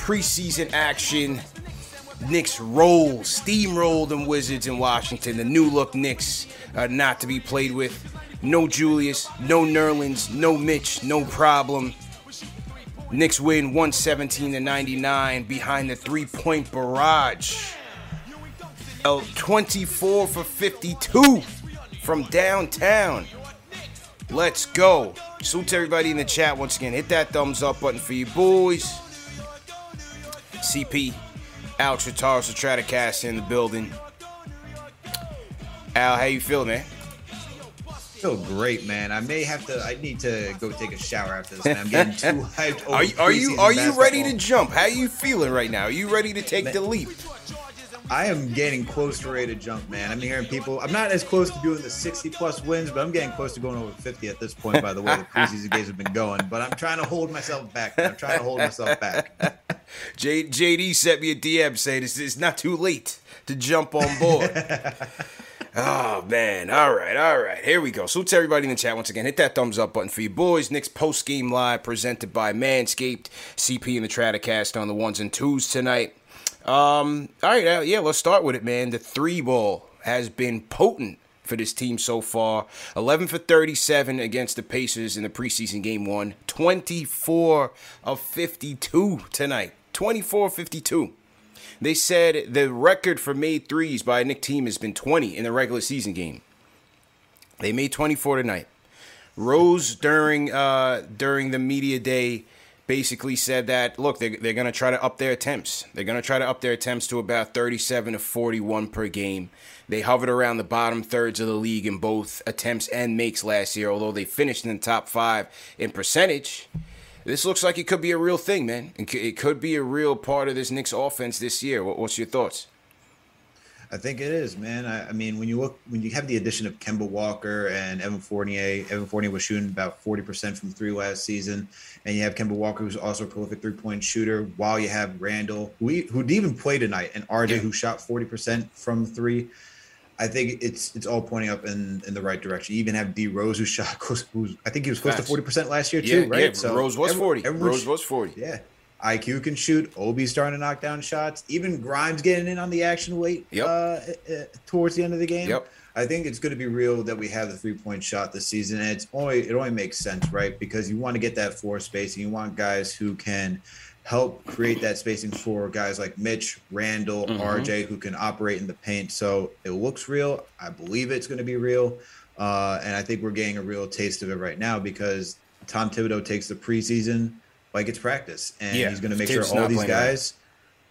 Preseason action. Knicks roll, steamroll them Wizards in Washington. The new look Knicks are not to be played with. No Julius, no Nerlens, no Mitch, no problem. Knicks win 117 to 99 behind the three point barrage. L 24 for 52 from downtown. Let's go. Salute to everybody in the chat once again. Hit that thumbs up button for you boys. CP, Alex Rotaro, Stratocast in the building. Al, how you feel, man? feel great, man. I may have to. I need to go take a shower after this. Man. I'm getting too hyped. Are you are you are you ready to jump? How you feeling right now? Are you ready to take the leap? I am getting close to ready to jump, man. I'm hearing people. I'm not as close to doing the 60 plus wins, but I'm getting close to going over 50 at this point. By the way, the preseason games have been going, but I'm trying to hold myself back. man. I'm trying to hold myself back. J, JD sent me a DM saying it's, it's not too late to jump on board. oh man! All right, all right. Here we go. So to everybody in the chat once again, hit that thumbs up button for you boys. Next post game live presented by Manscaped, CP and the Tradcast on the ones and twos tonight. Um, all right, uh, yeah, let's start with it, man. The three ball has been potent for this team so far. 11 for 37 against the Pacers in the preseason game one. 24 of 52 tonight. 24 52. They said the record for made threes by a Knick team has been 20 in the regular season game. They made 24 tonight. Rose during uh, during the media day basically said that look they're, they're going to try to up their attempts. They're going to try to up their attempts to about 37 to 41 per game. They hovered around the bottom thirds of the league in both attempts and makes last year, although they finished in the top five in percentage. This looks like it could be a real thing, man. It could- be a real part of this Knicks offense this year. What's your thoughts? I think it is, man. I, I mean, when you look, when you have the addition of Kemba Walker and Evan Fournier, Evan Fournier was shooting about 40% from three last season. And you have Kemba Walker, who's also a prolific three point shooter, while you have Randle, who, who didn't even play tonight, and RJ, Yeah. who shot 40% from three. I think it's it's all pointing up in, in the right direction. You even have D Rose, who shot close, who's I think he was close Facts. to 40% last year, Yeah, too, right? yeah. Rose was every- 40. everyone Rose was 40. Yeah. IQ can shoot. Obi's starting to knock down shots. Even Grimes getting in on the action late Yep. uh, uh, towards the end of the game. Yep. I think it's going to be real that we have the three point shot this season, and it's only it only makes sense, right? Because you want to get that floor space, and you want guys who can help create that spacing for guys like Mitch, Randle, mm-hmm. RJ, who can operate in the paint. So it looks real. I believe it's going to be real. Uh, and I think we're getting a real taste of it right now because Tom Thibodeau takes the preseason like it's practice. And yeah, he's going to make sure all these guys.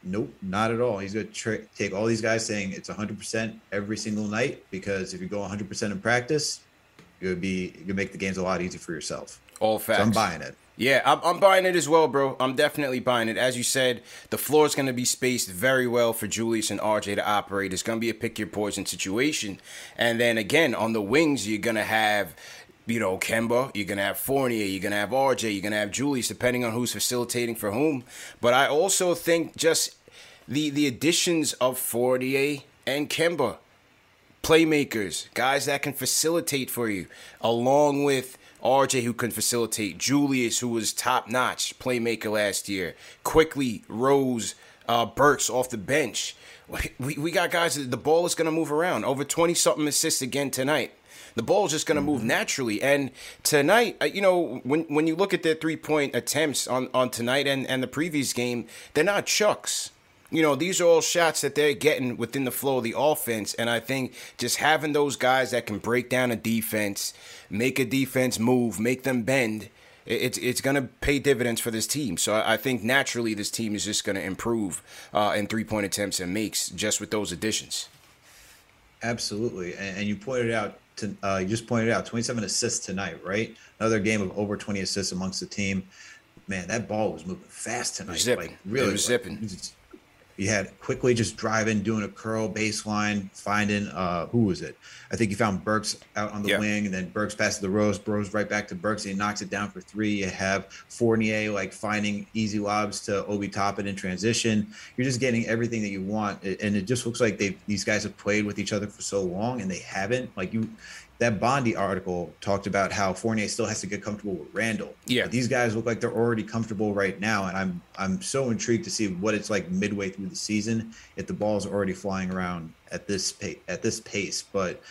Nope, not at all. He's going to tra- take all these guys saying it's 100% every single night because if you go 100% in practice, it would be you make the games a lot easier for yourself. All facts. So I'm buying it. Yeah, I'm, I'm, buying it as well, bro. I'm definitely buying it. As you said, the floor is going to be spaced very well for Julius and RJ to operate. It's going to be a pick your poison situation. And then again, on the wings, you're going to have you know, Kemba, you're gonna have Fournier, you're gonna have RJ, you're gonna have Julius, depending on who's facilitating for whom. But I also think just the the additions of Fournier and Kemba, playmakers, guys that can facilitate for you, along with RJ who can facilitate, Julius who was top notch playmaker last year, Quickley Rose, uh, Burks off the bench. We, we got guys the ball is going to move around. Over 20 something assists again tonight. The ball's just going to move mm-hmm. naturally. And tonight, uh, you know, when when you look at their three point attempts on, on tonight and, and the previous game, they're not chucks you know, these are all shots that they're getting within the flow of the offense. And I think just having those guys that can break down a defense, make a defense move, make them bend, it's it's going to pay dividends for this team. So I think naturally this team is just going to improve uh, in three point attempts and makes just with those additions. Absolutely, and, and you pointed out to uh, you just pointed out 27 assists tonight, right? Another game of over 20 assists amongst the team. Man, that ball was moving fast tonight. Zipping. Like really, it was like, zipping. You had Quickley just driving, doing a curl baseline, finding uh who was it? I think you found Burks out on the yeah. wing, and then Burks passes the Rose, Rose right back to Burks, and he knocks it down for three. You have Fournier like finding easy lobs to Obi Toppin in transition. You're just getting everything that you want, and it just looks like they these guys have played with each other for so long, and they haven't. Like you, that Bondy article talked about how Fournier still has to get comfortable with Randle. Yeah, but these guys look like they're already comfortable right now, and I'm I'm so intrigued to see what it's like midway through the season if the ball's already flying around at this pace. At this pace, but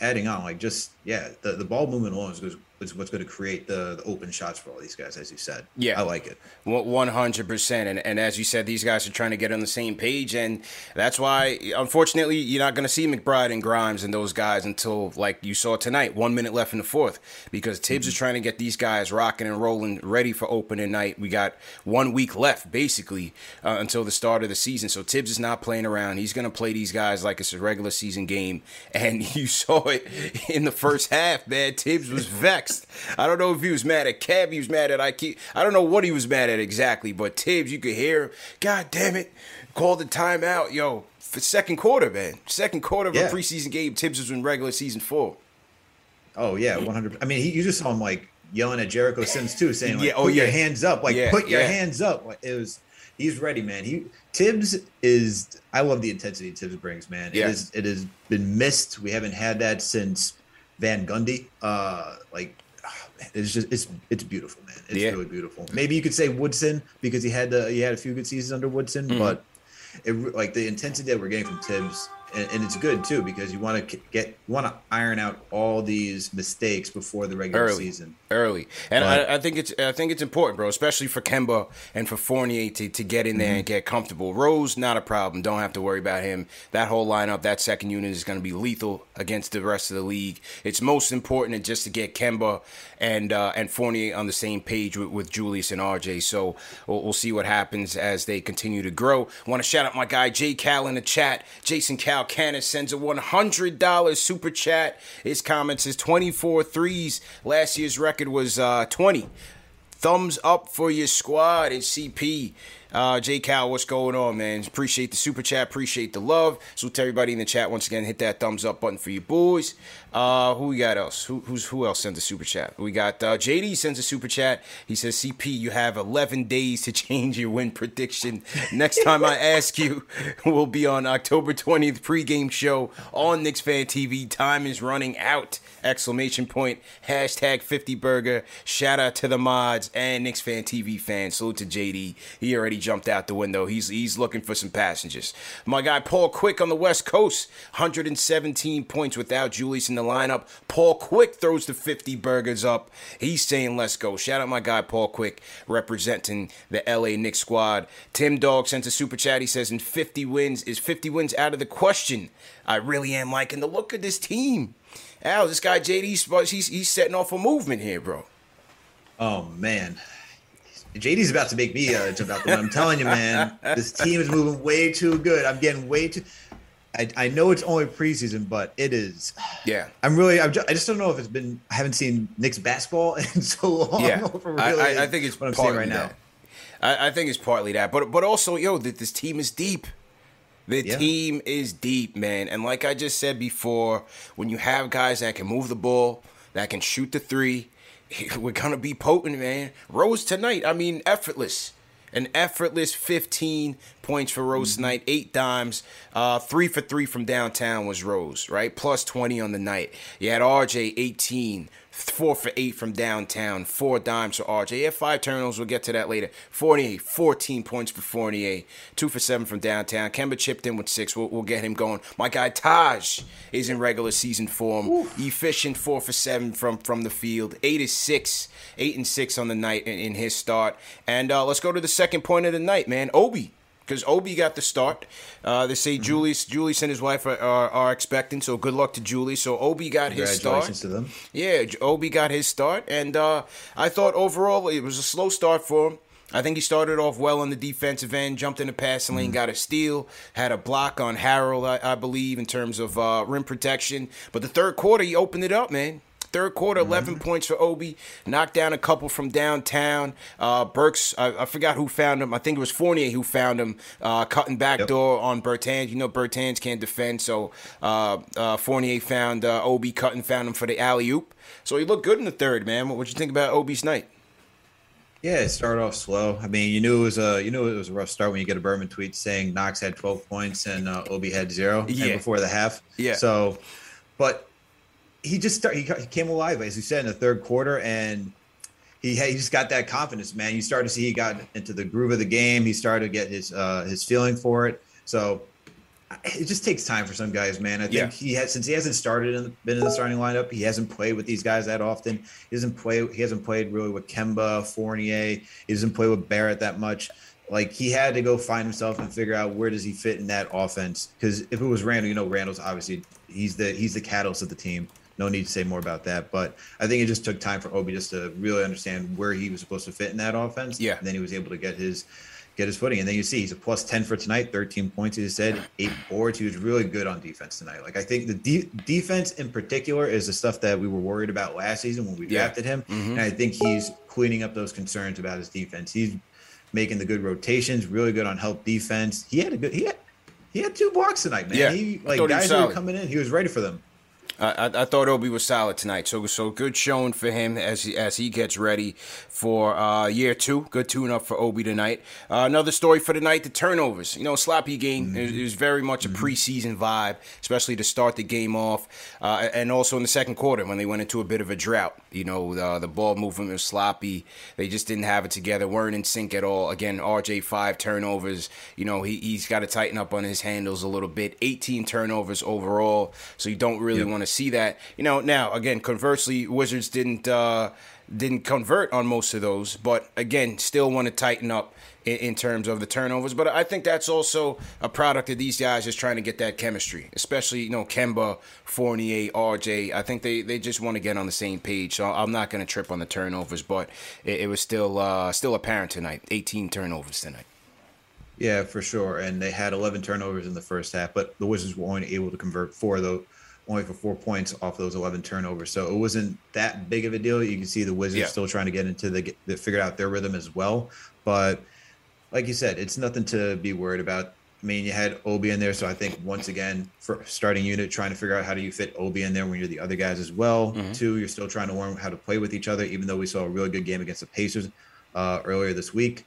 adding on, like just yeah, the the ball movement alone is is what's going to create the, the open shots for all these guys, as you said. Yeah, I like it. One hundred percent. And and as you said, these guys are trying to get on the same page, and that's why, unfortunately, you're not going to see McBride and Grimes and those guys until like you saw tonight. One minute left in the fourth, because Thibs mm-hmm. is trying to get these guys rocking and rolling, ready for opening night. We got one week left, basically, uh, until the start of the season. So Thibs is not playing around. He's going to play these guys like it's a regular season game, and you saw it in the first half. Man, Thibs was vexed next. I don't know if he was mad at Kev, he was mad at Ike. I don't know what he was mad at exactly, but Thibs, you could hear, him. God damn it, Call the timeout. Yo, for second quarter, man. Second quarter of yeah. a preseason game, Thibs was in regular season four. Oh, yeah, 100. I mean, he, you just saw him like yelling at Jericho Sims too, saying like, yeah, oh, "Put yeah. your hands up!" Like, yeah, put your hands up. Like, it was. He's ready, man. He Thibs is. I love the intensity Thibs brings, man. It is. It has been missed. We haven't had that since Van Gundy. Uh, like it's just it's it's beautiful, man. It's yeah. really beautiful. Maybe you could say Woodson because he had the he had a few good seasons under Woodson, mm-hmm. but it like the intensity that we're getting from Thibs and, and, it's good too because you want to get you want to iron out all these mistakes before the regular early, season. Early. And I, I, think it's i think it's important bro especially for kemba and for fournier to, to get in there mm-hmm. and get comfortable. Rose not a problem. Don't have to worry about him. That whole lineup that second unit is going to be lethal against the rest of the league. It's most important just to get kemba and uh, and fournier on the same page with, with julius and rj so we'll, we'll see what happens as they continue to grow. Want to shout out my guy jay cal in the chat. Jason cal Canis sends a $100 super chat. His comments is 24 threes. Last year's record was uh, 20. Thumbs up for your squad and CP. Uh, J Cal, what's going on, man? Appreciate the super chat, appreciate the love. So to everybody in the chat, once again, hit that thumbs up button for you boys. Uh, who we got else? Who who's who else sends a super chat? We got uh, JD sends a super chat. He says, "CP, you have 11 days to change your win prediction. Next time I ask you, will be on October 20th pregame show on Knicks Fan TV. Time is running out!" Exclamation point. Hashtag 50 burger. Shout out to the mods and Knicks Fan TV fans. Salute to JD. He already jumped out the window. He's he's looking for some passengers. My guy Paul Quick on the West Coast, 117 points without Julius in the lineup. Paul Quick throws the 50 burgers up. He's saying let's go. Shout out my guy Paul Quick representing the LA Knicks squad. Tim Dog sends a super chat. He says in 50 wins is 50 wins out of the question. I really am liking the look of this team. Al, this guy JD, he's he's setting off a movement here, bro. Oh man, JD's about to make me uh, jump out the window. I'm telling you, man, this team is moving way too good. I'm getting way too. I, I know it's only preseason, but it is. Yeah, I'm really. I'm just, I just don't know if it's been. I haven't seen Knicks basketball in so long. Yeah, really I, I, I, think it's what I'm saying right now. I, I, think it's partly that, but but also, yo, that this team is deep. The yeah. team is deep, man. And like I just said before, when you have guys that can move the ball, that can shoot the three, we're gonna be potent, man. Rose tonight, I mean, effortless. An effortless 15 points for Rose mm-hmm. tonight, eight dimes, uh, three for three from downtown was Rose, right? Plus 20 on the night. You had RJ 18, four for eight from downtown, four dimes for RJ. He had five turnovers. We'll get to that later. Fournier, 14 points for Fournier, two for seven from downtown. Kemba chipped in with six. We'll, we'll get him going. My guy Taj is in regular season form. Oof. Efficient, four for seven from from the field. Eight is six, eight and six on the night in, in his start. And uh, let's go to the second point of the night, man. Obi because Obi got the start. Uh, they say mm-hmm. Julius, Julius and his wife are, are, are, expecting, so good luck to Julie. So Obi got his start. to them. Yeah, Obi got his start, and uh, I thought overall it was a slow start for him. I think he started off well on the defensive end, jumped in the passing lane, mm-hmm. got a steal, had a block on Harrell, I, I believe, in terms of uh, rim protection. But the third quarter, he opened it up, man. Third quarter, mm-hmm. 11 points for Obi. Knocked down a couple from downtown. Uh, Burks, I, I, forgot who found him. I think it was Fournier who found him, uh, cutting back yep. door on Bertans. You know, Bertans can't defend, so uh, uh Fournier found uh, Obi cutting, found him for the alley oop. So he looked good in the third, man. What'd you think about Obi's night? Yeah, it started off slow. I mean, you knew it was a you knew it was a rough start when you get a Berman tweet saying Knox had 12 points and uh, Obi had zero yeah. before the half. Yeah. So, but he just start, he, he came alive as you said in the third quarter and he he just got that confidence man. You start to see he got into the groove of the game. He started to get his uh his feeling for it. So it just takes time for some guys man. I think yeah. he has since he hasn't started in the, been in the starting lineup he hasn't played with these guys that often. He doesn't play he hasn't played really with kemba fournier. He doesn't play with barrett that much. Like he had to go find himself and figure out where does he fit in that offense because if it was randle you know randle's obviously he's the he's the catalyst of the team no need to say more about that. But I think it just took time for Obi just to really understand where he was supposed to fit in that offense. Yeah. And then he was able to get his get his footing. And then you see he's a plus 10 for tonight, 13 points, he said, eight boards. He was really good on defense tonight. Like, I think the de- defense in particular is the stuff that we were worried about last season when we drafted yeah. him. Mm-hmm. And I think he's cleaning up those concerns about his defense. He's making the good rotations, really good on help defense. He had a good, he had, he had two blocks tonight, man. Yeah. He, like, guys were coming in, he was ready for them. I, I, thought Obi was solid tonight, so so good showing for him as he, as he gets ready for uh, year two. Good tune up for Obi tonight. Uh, another story for tonight: the turnovers. You know, sloppy game. Mm-hmm. It, it, was very much a mm-hmm. preseason vibe, especially to start the game off, uh, and also in the second quarter when they went into a bit of a drought. You know, the, the ball movement was sloppy. They just didn't have it together. weren't in sync at all. Again, RJ five turnovers. You know, he he's got to tighten up on his handles a little bit. 18 turnovers overall, so you don't really yep. Want to see that. You know, now again, conversely, Wizards didn't uh, didn't convert on most of those, but again, still want to tighten up in, in, terms of the turnovers. But I think that's also a product of these guys just trying to get that chemistry, especially you know Kemba, Fournier, RJ. I think they, they just want to get on the same page. So I'm not going to trip on the turnovers, but it, it was still uh, still apparent tonight. 18 turnovers tonight. Yeah, for sure. And they had 11 turnovers in the first half, but the Wizards were only able to convert four of those only for four points off those 11 turnovers. So it wasn't that big of a deal. You can see the Wizards yeah. still trying to get into the, figure out their rhythm as well. But like you said, it's nothing to be worried about. I mean, you had Obi in there, so I think once again, for starting unit, trying to figure out how do you fit Obi in there when you're the other guys as well. Mm-hmm. Two, you're still trying to learn how to play with each other, even though we saw a really good game against the Pacers uh, earlier this week.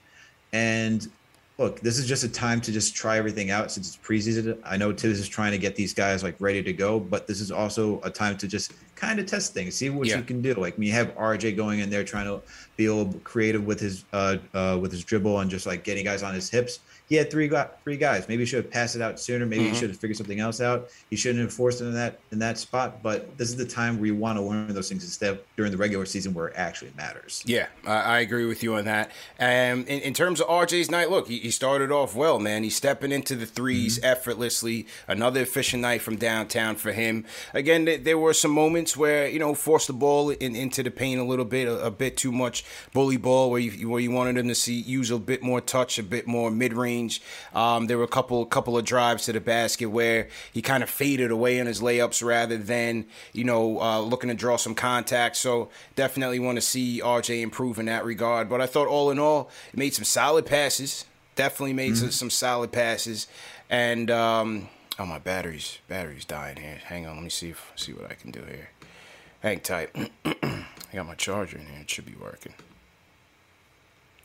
And look, this is just a time to just try everything out since it's preseason. I know Thibs is trying to get these guys like ready to go, but this is also a time to just kind of test things, see what Yeah. you can do. Like you have RJ going in there trying to be a little creative with his uh, uh with his dribble and just like getting guys on his hips. He had three got three guys. Maybe he should have passed it out sooner. Maybe he should have figured something else out. He shouldn't have forced it in that in that spot. But this is the time where you want to learn those things instead during the regular season where it actually matters. Yeah, I, I agree with you on that. Um, in, in terms of RJ's night, look, he, he started off well, man. He's stepping into the 3s effortlessly. Another efficient night from downtown for him. Again, th- there were some moments where you know forced the ball in, into the paint a little bit, a, a bit too much bully ball, where you where you wanted him to see use a bit more touch, a bit more mid range. Um, there were a couple couple of drives to the basket where he kind of faded away on his layups rather than you know uh, looking to draw some contact. So definitely want to see RJ improve in that regard. But I thought all in all, he made some solid passes. Definitely made some, some solid passes. And um, oh my batteries batteries dying here. Hang on, let me see if see what I can do here. Hang tight. I got my charger in here. It should be working.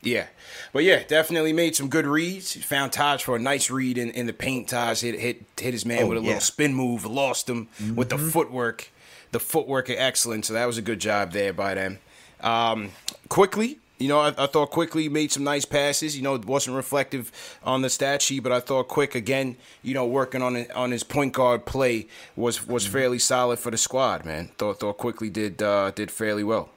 Yeah, but yeah, definitely made some good reads. Found Taj for a nice read in, in the paint. Taj hit hit hit his man Oh, with a yeah. little spin move, lost him with the footwork. The footwork excellent. So that was a good job there by them. Um, Quickley, you know, I, I thought Quickley made some nice passes. You know, it wasn't reflective on the stat sheet, but I thought quick again. You know, working on on his point guard play was was fairly solid for the squad. Man, thought thought Quickley did uh, did fairly well.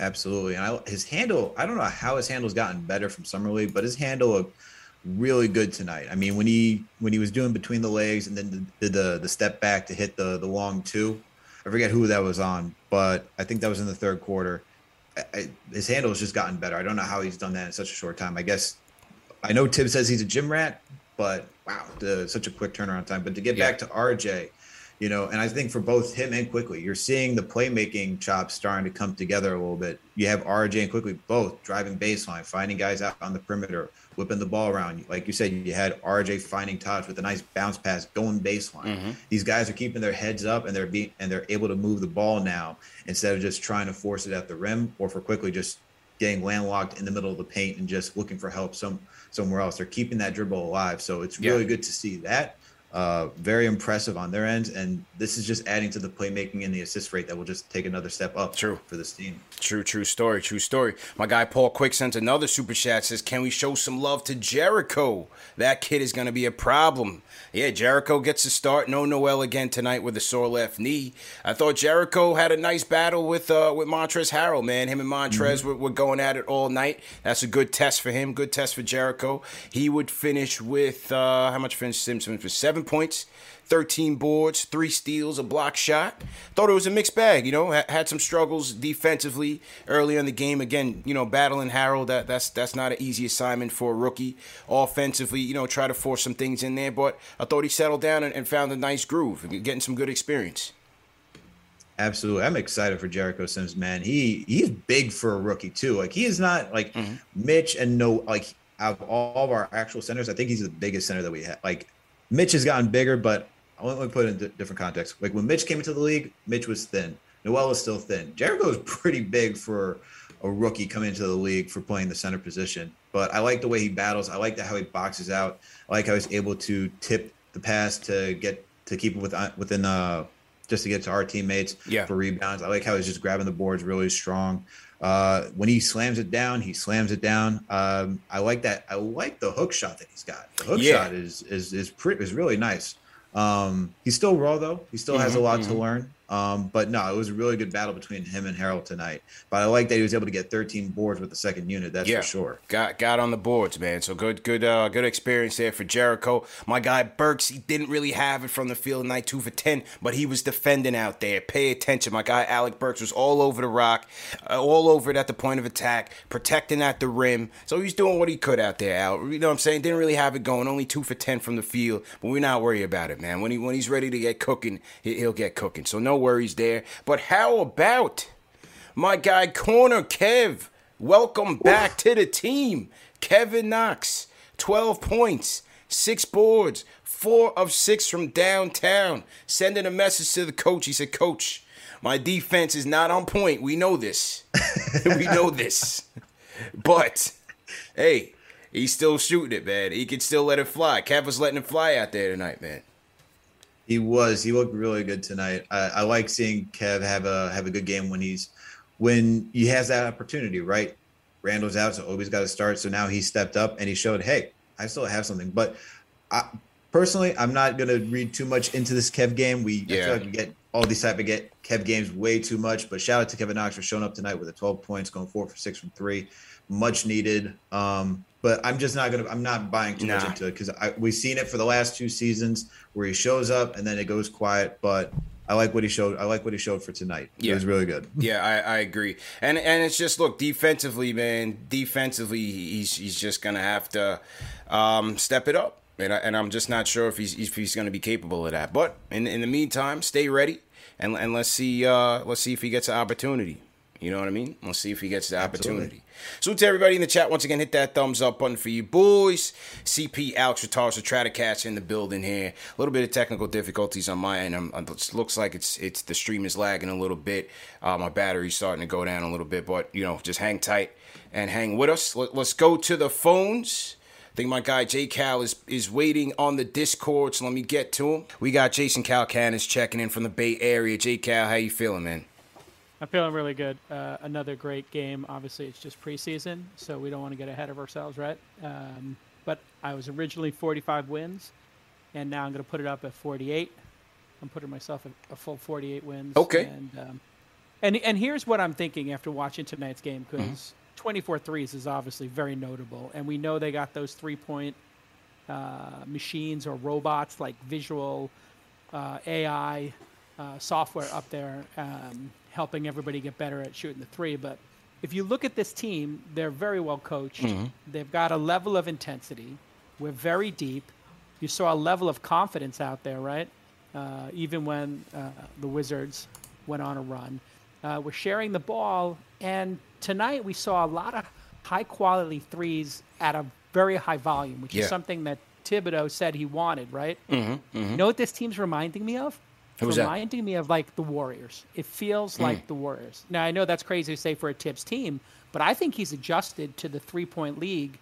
Absolutely. And I, his handle, I don't know how his handle's gotten better from summer league, but his handle looked really good tonight. I mean, when he when he was doing between the legs and then did the the step back to hit the the long two, I forget who that was on, but I think that was in the third quarter. I, I, his handle has just gotten better. I don't know how he's done that in such a short time. I guess I know Tib says he's a gym rat, but wow, the, such a quick turnaround time. But to get Yeah. back to RJ, you know, and I think for both him and Quickley, you're seeing the playmaking chops starting to come together a little bit. You have RJ and Quickley both driving baseline, finding guys out on the perimeter, whipping the ball around. Like you said, you had RJ finding Taj with a nice bounce pass going baseline. Mm-hmm. These guys are keeping their heads up and they're being and they're able to move the ball now instead of just trying to force it at the rim or for Quickley just getting landlocked in the middle of the paint and just looking for help some somewhere else. They're keeping that dribble alive. So it's Yeah. really good to see that. Uh, very impressive on their end, and this is just adding to the playmaking and the assist rate that will just take another step up. True. for this team. True, true story, true story. My guy Paul Quick sent another super chat. Says, "Can we show some love to Jericho? That kid is gonna be a problem." Yeah, Jericho gets a start. No Noel again tonight with a sore left knee. I thought Jericho had a nice battle with uh, with Montrezl Harrell. Man, him and Montrezl were, were going at it all night. That's a good test for him. Good test for Jericho. He would finish with uh, how much finished Simpson for seven points. 13 boards, three steals, a block shot. Thought it was a mixed bag, you know. Had some struggles defensively early in the game. Again, you know, battling Harrell. That that's that's not an easy assignment for a rookie. Offensively, you know, try to force some things in there, but I thought he settled down and, and found a nice groove, getting some good experience. Absolutely, I'm excited for Jericho Sims, man. He he's big for a rookie too. Like he is not like mm-hmm. Mitch and no like out of all of our actual centers, I think he's the biggest center that we have. Like Mitch has gotten bigger, but I want to put it in di- different context. Like when Mitch came into the league, Mitch was thin. Noel was still thin. Jericho is pretty big for a rookie coming into the league for playing the center position. But I like the way he battles. I like the, how he boxes out. I like how he's able to tip the pass to get to keep it with, within uh just to get to our teammates Yeah. for rebounds. I like how he's just grabbing the boards really strong. Uh, when he slams it down, he slams it down. Um, I like that. I like the hook shot that he's got. The hook Yeah. shot is is is pretty is really nice. Um, he's still raw though. He still has a lot to learn. Um, but no, it was a really good battle between him and Harrell tonight. But I like that he was able to get 13 boards with the second unit. That's Yeah, for sure. Got got on the boards, man. So good, good, uh, good experience there for Jericho. My guy Burks, he didn't really have it from the field night two for ten, but he was defending out there. Pay attention, my guy Alec Burks was all over the rock, uh, all over it at the point of attack, protecting at the rim. So he's doing what he could out there. Al, you know what I'm saying? Didn't really have it going. Only two for ten from the field, but we're not worried about it, man. When he when he's ready to get cooking, he, he'll get cooking. So no worries there. But how about? My guy Corner Kev, welcome back to the team. Kevin Knox, 12 points, 6 boards, 4 of 6 from downtown. Sending a message to the coach. He said, Coach, my defense is not on point. We know this. we know this. But, hey, he's still shooting it, man. He can still let it fly. Kev was letting it fly out there tonight, man. He was. He looked really good tonight. I, I like seeing Kev have a have a good game when he's when he has that opportunity, right? Randle's out, so Obi's got to start. So now he stepped up and he showed, hey, I still have something. But I, personally, I'm not gonna read too much into this Kev game. We yeah. I feel like we get all these type of get Kev games way too much. But shout out to Kevin Knox for showing up tonight with a 12 points, going four for six from three, much needed. Um, but I'm just not gonna. I'm not buying too nah. much into it because we've seen it for the last two seasons where he shows up and then it goes quiet. But I like what he showed. I like what he showed for tonight. Yeah. It was really good. Yeah, I, I agree. And and it's just look defensively, man. Defensively, he's he's just gonna have to um, step it up. And, I, and I'm just not sure if he's if he's going to be capable of that. But in in the meantime, stay ready and and let's see uh, let's see if he gets an opportunity. You know what I mean? Let's see if he gets the Absolutely. opportunity. So to everybody in the chat, once again, hit that thumbs up button for you boys. CP Alex Trataros, try to catch in the building here. A little bit of technical difficulties on my end. I'm, it looks like it's it's the stream is lagging a little bit. Uh, my battery's starting to go down a little bit, but you know, just hang tight and hang with us. Let, let's go to the phones. I think my guy J Cal is is waiting on the Discord, so let me get to him. We got Jason Calacanis checking in from the Bay Area. J Cal, how you feeling, man? I'm feeling really good. Uh, another great game. Obviously, it's just preseason, so we don't want to get ahead of ourselves, right? Um, but I was originally 45 wins, and now I'm going to put it up at 48. I'm putting myself at a full 48 wins. Okay. And um, and and here's what I'm thinking after watching tonight's game because mm-hmm. 24 threes is obviously very notable, and we know they got those three point uh, machines or robots like visual uh, AI uh, software up there. Um, helping everybody get better at shooting the three. But if you look at this team, they're very well coached. Mm-hmm. They've got a level of intensity. We're very deep. You saw a level of confidence out there, right? Uh, even when uh, the Wizards went on a run. Uh, we're sharing the ball, and tonight we saw a lot of high quality threes at a very high volume, which yeah. is something that Thibodeau said he wanted, right? Mm-hmm, mm-hmm. You know what this team's reminding me of? Who's reminding that? me of like the Warriors. It feels mm. like the Warriors. Now I know that's crazy to say for a Thibs team, but I think he's adjusted to the three point league,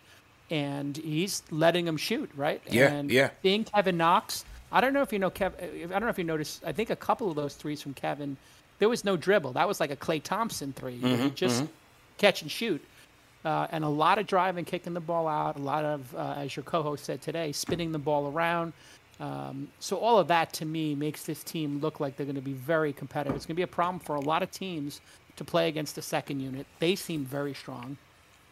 and he's letting them shoot right. Yeah, and yeah. Being Kevin Knox, I don't know if you know Kev. I don't know if you noticed. I think a couple of those threes from Kevin, there was no dribble. That was like a Klay Thompson 3 mm-hmm, just mm-hmm. catch and shoot. Uh, and a lot of driving, kicking the ball out. A lot of, uh, as your co-host said today, spinning the ball around. Um, so all of that to me makes this team look like they're going to be very competitive. It's going to be a problem for a lot of teams to play against the second unit. They seem very strong.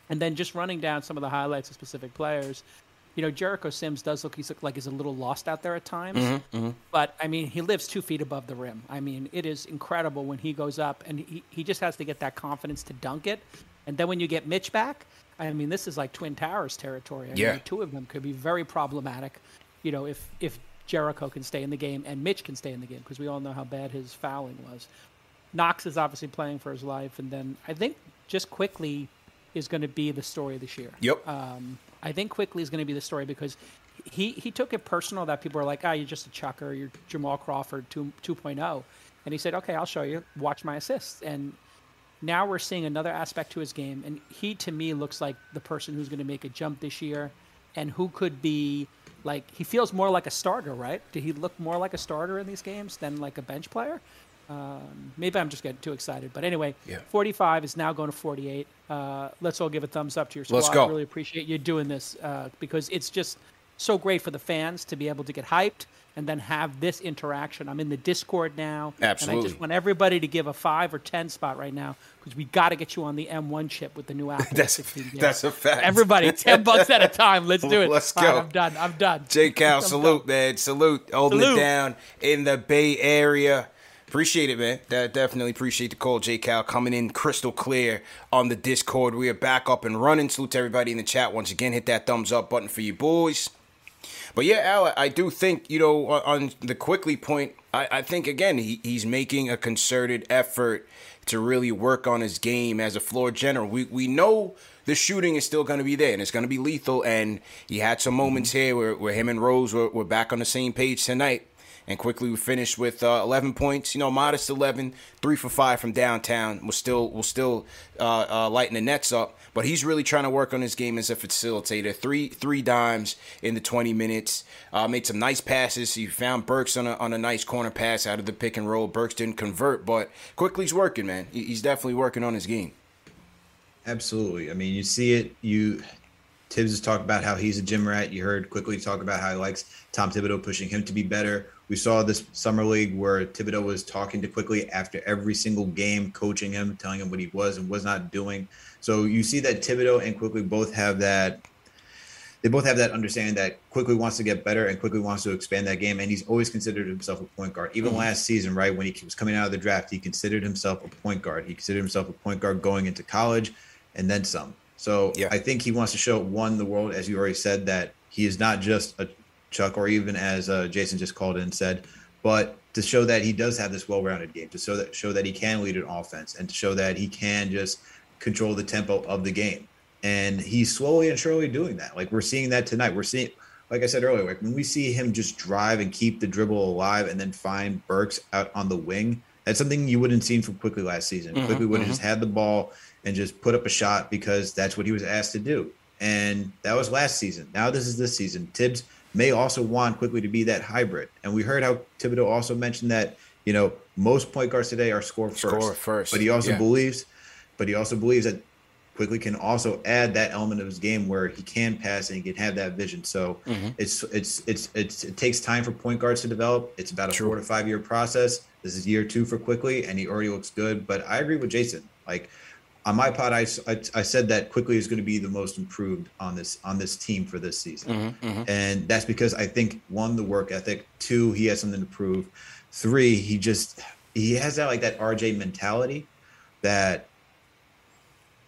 And then just running down some of the highlights of specific players, you know, Jericho Sims does look he's look like he's a little lost out there at times. Mm-hmm, mm-hmm. But I mean, he lives two feet above the rim. I mean, it is incredible when he goes up, and he, he just has to get that confidence to dunk it. And then when you get Mitch back, I mean, this is like Twin Towers territory. I yeah. Mean, two of them could be very problematic you know, if if Jericho can stay in the game and Mitch can stay in the game because we all know how bad his fouling was. Knox is obviously playing for his life, and then I think just Quickley is going to be the story this year. Yep. Um, I think Quickley is going to be the story because he he took it personal that people are like, ah, oh, you're just a chucker, you're Jamal Crawford 2, 2.0, and he said, okay, I'll show you. Watch my assists, and now we're seeing another aspect to his game, and he to me looks like the person who's going to make a jump this year, and who could be like he feels more like a starter, right? Did he look more like a starter in these games than like a bench player? Um, maybe I'm just getting too excited, but anyway, yeah. 45 is now going to 48. Uh, let's all give a thumbs up to your squad. Let's go. I really appreciate you doing this uh, because it's just so great for the fans to be able to get hyped and then have this interaction. I'm in the Discord now. Absolutely. And I just want everybody to give a five or 10 spot right now because we got to get you on the M1 chip with the new Apple. that's, that's a fact. Everybody, 10 bucks at a time. Let's do it. Let's go. Right, I'm done. I'm done. J Cal, salute, done. man. Salute. Holding salute. it down in the Bay Area. Appreciate it, man. That definitely appreciate the call, J Cal, coming in crystal clear on the Discord. We are back up and running. Salute to everybody in the chat. Once again, hit that thumbs up button for you boys. But yeah, Al, I do think, you know, on the Quickley point, I, I think, again, he, he's making a concerted effort to really work on his game as a floor general. We, we know the shooting is still going to be there and it's going to be lethal. And he had some moments mm-hmm. here where, where him and Rose were, were back on the same page tonight. And Quickley we finished with uh, 11 points. You know, modest 11, three for five from downtown. We'll still we'll still uh, uh, lighten the nets up, but he's really trying to work on his game as a facilitator. Three three dimes in the 20 minutes. Uh, made some nice passes. He found Burks on a on a nice corner pass out of the pick and roll. Burks didn't convert, but Quickley's working, man. He's definitely working on his game. Absolutely. I mean, you see it. You Thibs has talked about how he's a gym rat. You heard Quickley talk about how he likes Tom Thibodeau pushing him to be better. We saw this summer league where Thibodeau was talking to Quickley after every single game, coaching him, telling him what he was and was not doing. So you see that Thibodeau and Quickley both have that. They both have that understanding that Quickley wants to get better and Quickley wants to expand that game. And he's always considered himself a point guard. Even mm-hmm. last season, right when he was coming out of the draft, he considered himself a point guard. He considered himself a point guard going into college, and then some. So yeah. I think he wants to show one the world, as you already said, that he is not just a Chuck, or even as uh, Jason just called in and said, but to show that he does have this well-rounded game, to show that show that he can lead an offense, and to show that he can just control the tempo of the game. And he's slowly and surely doing that. Like we're seeing that tonight. We're seeing, like I said earlier, like when we see him just drive and keep the dribble alive, and then find Burks out on the wing. That's something you wouldn't seen from Quickley last season. Mm-hmm, Quickley would have mm-hmm. just had the ball and just put up a shot because that's what he was asked to do. And that was last season. Now this is this season. Thibs may also want Quickley to be that hybrid. And we heard how Thibodeau also mentioned that, you know, most point guards today are score first. Score first. But he also yeah. believes, but he also believes that Quickley can also add that element of his game where he can pass and he can have that vision. So mm-hmm. it's, it's, it's it's it takes time for point guards to develop. It's about a True. four to five year process. This is year two for Quickley, and he already looks good. But I agree with Jason. Like on my pod, I, I, I, said that Quickley is going to be the most improved on this on this team for this season, mm-hmm, mm-hmm. and that's because I think one, the work ethic, two, he has something to prove, three, he just he has that like that RJ mentality that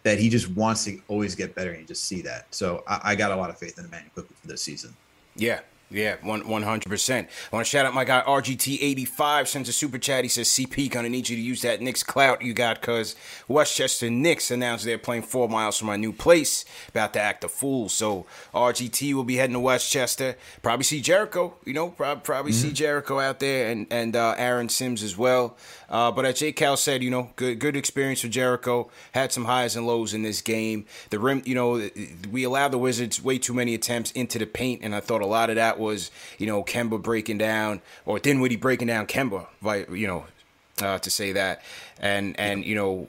that he just wants to always get better, and you just see that. So I, I got a lot of faith in Immanuel Quickley for this season. Yeah, yeah, one one hundred percent. I want to shout out my guy RGT eighty five sends a super chat. He says, "CP, gonna need you to use that Knicks clout you got, cause Westchester Knicks announced they're playing four miles from my new place. About to act a fool. So RGT will be heading to Westchester. Probably see Jericho. You know, probably, probably mm-hmm. see Jericho out there, and and uh, Aaron Sims as well. Uh, but as J. Cal said, you know, good good experience for Jericho. Had some highs and lows in this game. The rim, you know, we allowed the Wizards way too many attempts into the paint, and I thought a lot of that was, you know, Kemba breaking down or Dinwiddie breaking down Kemba? You know, uh, to say that, and and you know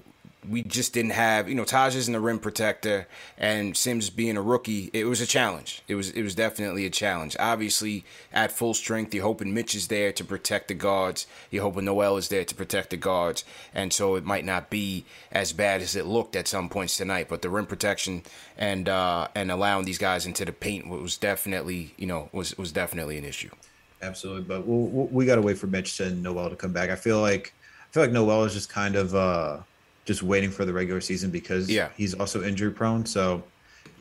we just didn't have, you know, Taj isn't a rim protector, and Sims being a rookie, it was a challenge. It was it was definitely a challenge. Obviously, at full strength, you're hoping Mitch is there to protect the guards. You're hoping Noel is there to protect the guards, and so it might not be as bad as it looked at some points tonight. But the rim protection and uh, and allowing these guys into the paint was definitely, you know, was was definitely an issue. Absolutely, but we'll, we got to wait for Mitch and Noel to come back. I feel like I feel like Noel is just kind of. Uh, just waiting for the regular season because yeah. he's also injury prone. So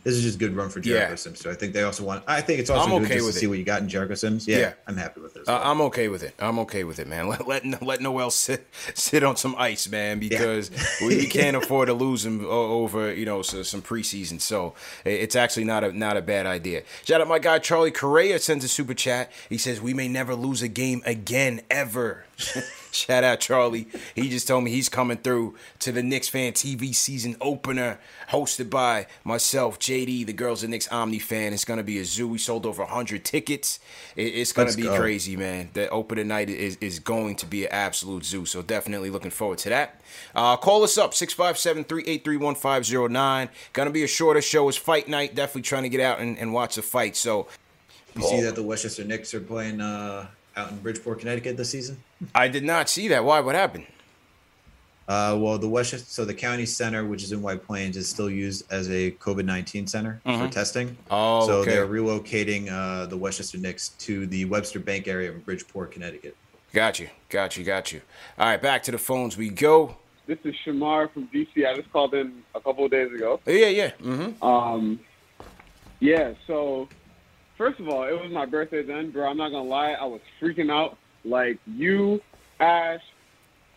this is just good run for Jericho yeah. Sims. So I think they also want. I think it's also I'm good okay just to see what you got in Jericho Sims. Yeah, yeah. I'm happy with this. Uh, I'm okay with it. I'm okay with it, man. Let let, let Noel sit sit on some ice, man, because yeah. we, can't afford to lose him over you know so, some preseason. So it's actually not a not a bad idea. Shout out my guy Charlie Correa sends a super chat. He says we may never lose a game again ever. Shout out Charlie. He just told me he's coming through to the Knicks fan TV season opener, hosted by myself, JD, the Girls of Knicks Omni fan. It's gonna be a zoo. We sold over hundred tickets. it's gonna Let's be go. crazy, man. The opener night is is going to be an absolute zoo. So definitely looking forward to that. Uh, call us up 657-383-1509. Gonna be a shorter show. It's fight night. Definitely trying to get out and, and watch the fight. So you see that the Westchester Knicks are playing uh, out in Bridgeport, Connecticut this season? I did not see that. Why? What happened? Uh, well, the Westchester, so the county center, which is in White Plains, is still used as a COVID nineteen center mm-hmm. for testing. Oh, so okay. they're relocating uh, the Westchester Knicks to the Webster Bank Arena in Bridgeport, Connecticut. Got you, got you, got you. All right, back to the phones we go. This is Shamar from DC. I just called in a couple of days ago. Yeah, yeah. Mm-hmm. Um, yeah. So First of all, it was my birthday then, bro. I'm not gonna lie, I was freaking out. Like you, Ash,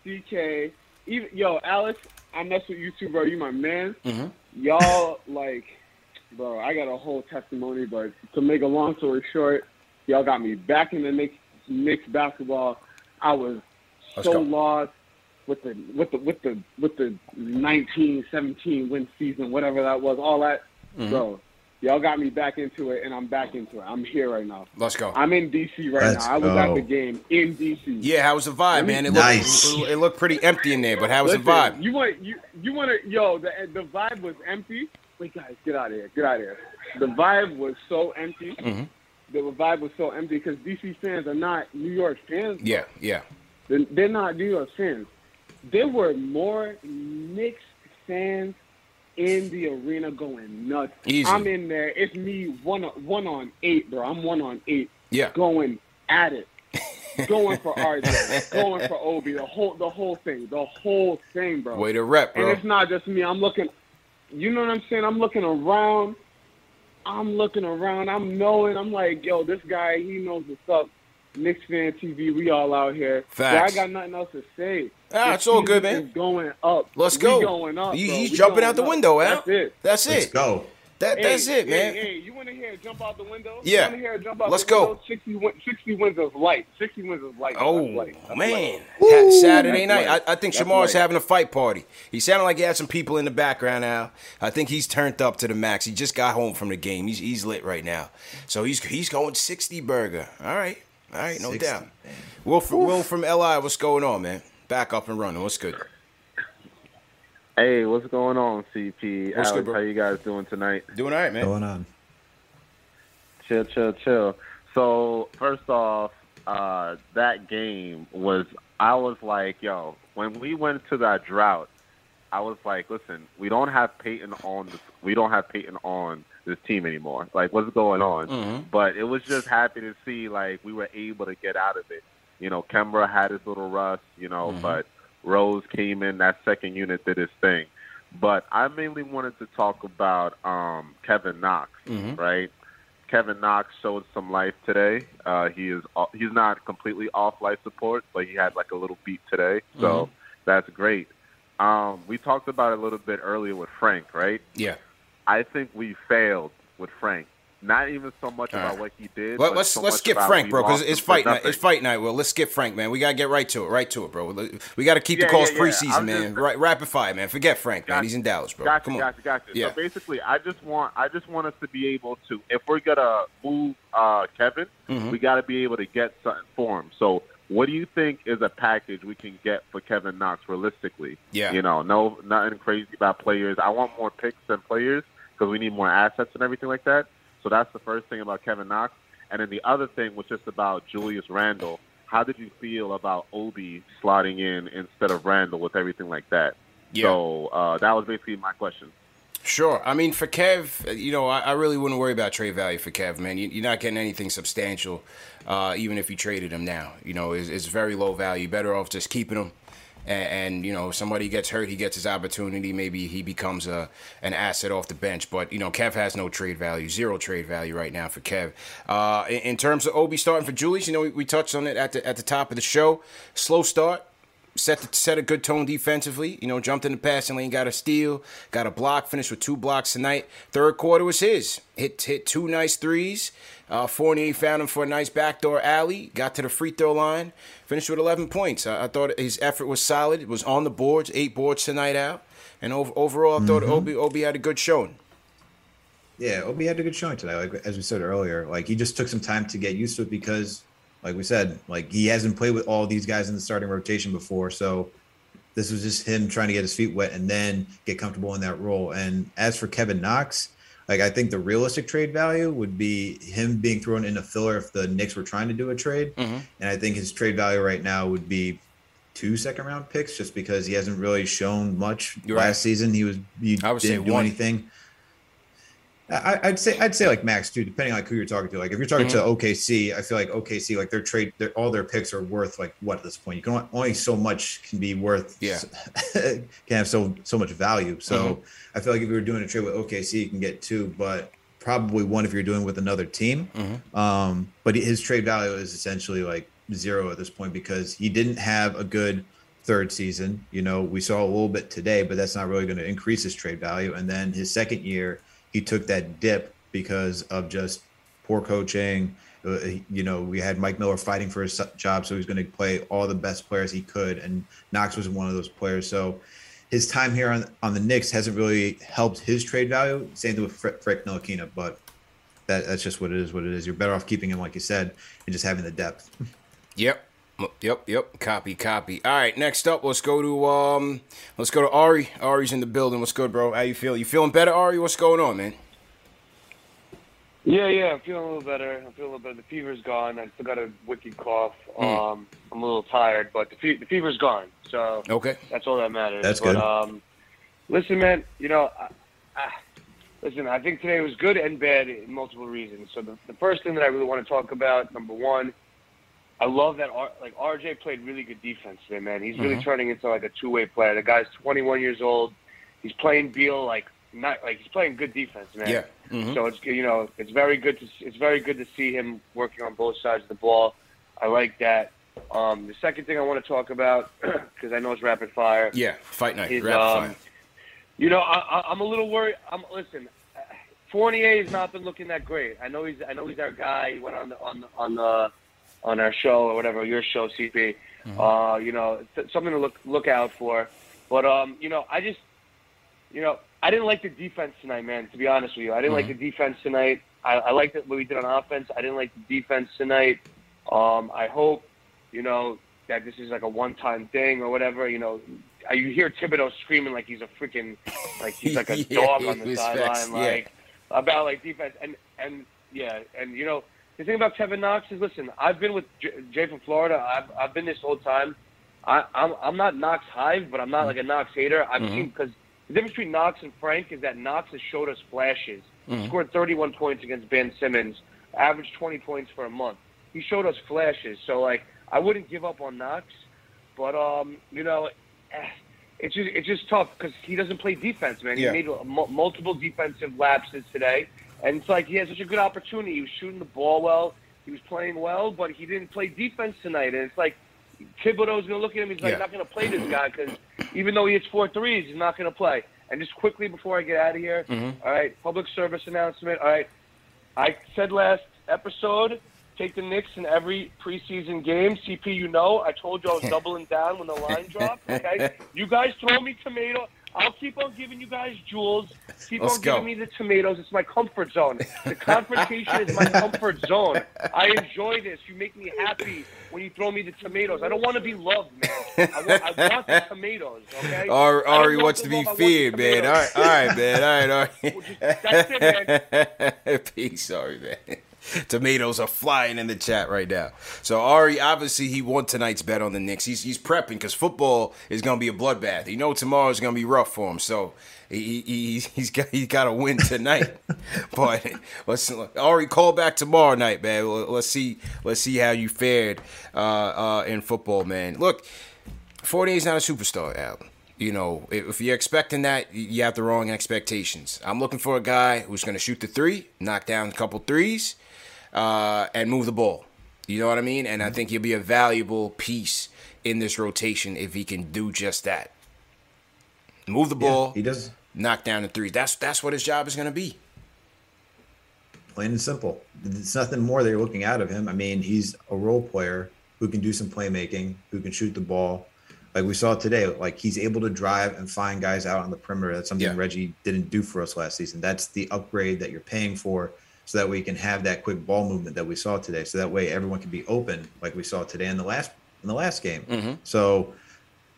CK, even yo, Alex. I mess with you too, bro. You my man. Mm-hmm. Y'all like, bro. I got a whole testimony, but to make a long story short, y'all got me back in the Knicks Knicks basketball, I was Let's so go. lost with the with the with the with the 19, 17 win season, whatever that was, all that. Mm-hmm. Bro, y'all got me back into it, and I'm back into it. I'm here right now. Let's go. I'm in DC right Let's now. I was at the game in DC. Yeah, how was the vibe, man? It Nice. looked it looked pretty empty in there, but how was Listen, the vibe? You want you you want to yo the the vibe was empty. Wait, guys, get out of here! Get out of here! The vibe was so empty. Mhm. The vibe was so empty because DC fans are not New York fans. Yeah, yeah. They're, they're not New York fans. There were more Knicks fans in the arena going nuts. Easy. I'm in there. It's me one on- one on eight, bro. I'm one on eight. Yeah. Going at it. going for RJ, going for Obi, the whole the whole thing, the whole thing, bro. Way to rep, bro. And it's not just me. I'm looking. You know what I'm saying? I'm looking around. I'm looking around. I'm knowing. I'm like, yo, this guy, he knows what's up. Knicks fan TV, we all out here. Facts. Yeah, I got nothing else to say. Ah, it's all good, man. is going up. Let's We go. going up. He- he's We jumping going out the up. window, Al. That's it. That's Let's it. go. That that's Hey, it, man. Hey, hey, you want to hear jump out the window? Yeah. You want hear jump out Let's the go. window? 60, win- 60 wins is light. 60 wins is light. Oh light. Man, light. Saturday That's night. light. I, I think That's Shamar's light. having a fight party. He sounded like he had some people in the background now. I think he's turned up to the max. He just got home from the game. He's he's lit right now. So he's he's going sixty burger. All right, all right, no 60, doubt. man. Will from, Will from Li, what's going on, man? Back up and running. What's good? Hey, what's going on, CP? What's Alex, good, bro? how you guys doing tonight? Doing all right, man. Going on. Chill, chill, chill. So first off, uh, that game was I was like, yo, when we went to that drought, I was like, listen, we don't have Peyton on this, we don't have Peyton on this team anymore. Like, what's going on? Mhm. But it was just happy to see like we were able to get out of it. You know, Kemba had his little rust, you know, but Rose came in, that second unit did his thing. But I mainly wanted to talk about um, Kevin Knox, Mhm. right? Kevin Knox showed some life today. Uh, he is he's not completely off life support, but he had like a little beat today, so that's great. Um, we talked about it a little bit earlier with Frank, right? Yeah. I think we failed with Frank. Not even so much All about right. what he did. Let, but let's so let's skip Frank, bro, because it's fight night. It's fight night. Will let's skip Frank, man. We gotta get right to it. Right to it, bro. We got to keep the calls yeah, yeah. preseason, I'm man. just- Right, rapid fire, man. Forget Frank, man. He's in Dallas, bro. Gotcha, Come on. gotcha, gotcha. Yeah. So basically, I just want I just want us to be able to, if we're gonna move uh, Kevin, Mhm. we got to be able to get something for him. So, what do you think is a package we can get for Kevin Knox realistically? Yeah. You know, no, nothing crazy about players. I want more picks than players because we need more assets and everything like that. So that's the first thing about Kevin Knox. And then the other thing was just about Julius Randle. How did you feel about Obi slotting in instead of Randle with everything like that? Yeah. So uh, that was basically my question. Sure. I mean, for Kev, uh, you know, I, I really wouldn't worry about trade value for Kev, man. You, you're not getting anything substantial, uh, even if you traded him now. You know, it's, it's very low value. Better off just keeping him. And, and you know, somebody gets hurt, he gets his opportunity. Maybe he becomes a an asset off the bench. But you know, Kev has no trade value, zero trade value right now for Kev. Uh, in, in terms of Obi starting for Julius, you know, we, we touched on it at the at the top of the show. Slow start set the, set a good tone defensively. You know, jumped in the passing lane, got a steal, got a block, finished with two blocks tonight. Third quarter was his. Hit hit two nice threes. Uh, Fournier found him for a nice backdoor alley. Got to the free throw line. Finished with 11 points. I, I thought his effort was solid. It was on the boards, eight boards tonight out. And ov- overall, I thought Obi Obi had a good showing. Yeah, Obi had a good showing today. Like as we said earlier, like he just took some time to get used to it because, like we said, like he hasn't played with all these guys in the starting rotation before. So this was just him trying to get his feet wet and then get comfortable in that role. And as for Kevin Knox, like I think the realistic trade value would be him being thrown in a filler if the Knicks were trying to do a trade. Mm-hmm. And I think his trade value right now would be two second round picks just because he hasn't really shown much You're last right. season. He was he I would didn't do one. anything. I, I'd say I'd say like max too, depending on like who you're talking to. Like if you're talking Mm-hmm. to OKC, I feel like OKC like their trade, their, all their picks are worth like what at this point? You can only, only so much can be worth. Yeah. can have so so much value. So Mm-hmm. I feel like if you were doing a trade with OKC, you can get two, but probably one if you're doing with another team. Mm-hmm. Um, but his trade value is essentially like zero at this point because he didn't have a good third season. You know, we saw a little bit today, but that's not really going to increase his trade value. And then his second year, he took that dip because of just poor coaching. Uh, you know, we had Mike Miller fighting for his job, so he was going to play all the best players he could, and Knox was one of those players. So his time here on on the Knicks hasn't really helped his trade value. Same thing with Frank Ntilikina, but that, that's just what it is. What it is. You're better off keeping him, like you said, and just having the depth. Yep. Yep, yep. Copy, copy. All right, next up, let's go to um, let's go to Ari. Ari's in the building. What's good, bro? How you feel? You feeling better, Ari? What's going on, man? Yeah, yeah, I'm feeling a little better. I'm feeling a little better. The fever's gone. I still got a wicked cough. Mm. Um, I'm a little tired, but the, fe- the fever's gone. So okay, that's all that matters. That's but, good. Um, listen, man. You know, I, I, listen. I think today was good and bad in multiple reasons. So the, the first thing that I really want to talk about, number one, I love that R, like RJ played really good defense today, man. He's really mm-hmm. turning into like a two way player. The guy's 21 years old. He's playing Beal like not like he's playing good defense, man. Yeah. Mm-hmm. So it's you know it's very good to it's very good to see him working on both sides of the ball. I like that. Um, the second thing I want to talk about because I know it's rapid fire. Yeah, fight night. Is, rapid um, fire. You know I, I'm a little worried. I'm listen. Fournier has not been looking that great. I know he's I know he's our guy. He went on the on the, on the on our show or whatever your show CP. Mm-hmm. Uh, you know something to look look out for. But um, you know I just you know I didn't like the defense tonight, man. To be honest with you, I didn't mm-hmm. like the defense tonight. I, I liked what we did on offense. I didn't like the defense tonight. Um, I hope, you know, that this is like a one-time thing or whatever. You know, you hear Thibodeau screaming like he's a freaking, like he's like a yeah, dog on the sideline, like about like defense and and yeah, and you know the thing about Kevin Knox is, listen, I've been with J- Jay from Florida. I've I've been this whole time. I, I'm I'm not Knox hive, but I'm not like a Knox hater. I've mm-hmm. seen because the difference between Knox and Frank is that Knox has showed us flashes. Mm-hmm. Scored 31 points against Ben Simmons, averaged 20 points for a month. He showed us flashes. So like, I wouldn't give up on Knox, but um, you know, eh, it's just it's just tough because he doesn't play defense, man. Yeah. He made m- multiple defensive lapses today, and it's like he had such a good opportunity. He was shooting the ball well, he was playing well, but he didn't play defense tonight, and it's like Thibodeau's going to look at him. He's like, yeah. not going to play this guy because even though he hits four threes, he's not going to play. And just quickly before I get out of here, mm-hmm. all right, public service announcement. All right, I said last episode, take the Knicks in every preseason game. CP, you know, I told you I was doubling down when the line dropped. Okay, you guys throw me tomato. I'll keep on giving you guys jewels. Keep Let's on go. giving me the tomatoes. It's my comfort zone. The confrontation is my comfort zone. I enjoy this. You make me happy when you throw me the tomatoes. I don't want to be loved, man. I want, I want the tomatoes. Okay. Ari, Ari wants to be feared, man. All right, all right, man. All right, all right. Well, just, that's it, man. Peace, sorry, man. Tomatoes are flying in the chat right now. So Ari, obviously, he won tonight's bet on the Knicks. He's he's prepping because football is going to be a bloodbath. You know tomorrow is going to be rough for him. So he, he he's got he's got to win tonight. but let's Ari call back tomorrow night, man. Let's see let's see how you fared uh, uh, in football, man. Look, Fournier is not a superstar, Alan. You know, if you're expecting that, you have the wrong expectations. I'm looking for a guy who's going to shoot the three, knock down a couple threes, uh, and move the ball. You know what I mean? And I think he'll be a valuable piece in this rotation if he can do just that. Move the ball. Yeah, he does. Knock down the threes. That's that's what his job is going to be. Plain and simple. It's nothing more that you're looking out of him. I mean, he's a role player who can do some playmaking, who can shoot the ball. Like we saw today, like he's able to drive and find guys out on the perimeter. That's something Yeah. Reggie didn't do for us last season. That's the upgrade that you're paying for so that way you can have that quick ball movement that we saw today. So that way everyone can be open like we saw today in the last in the last game. Mhm. So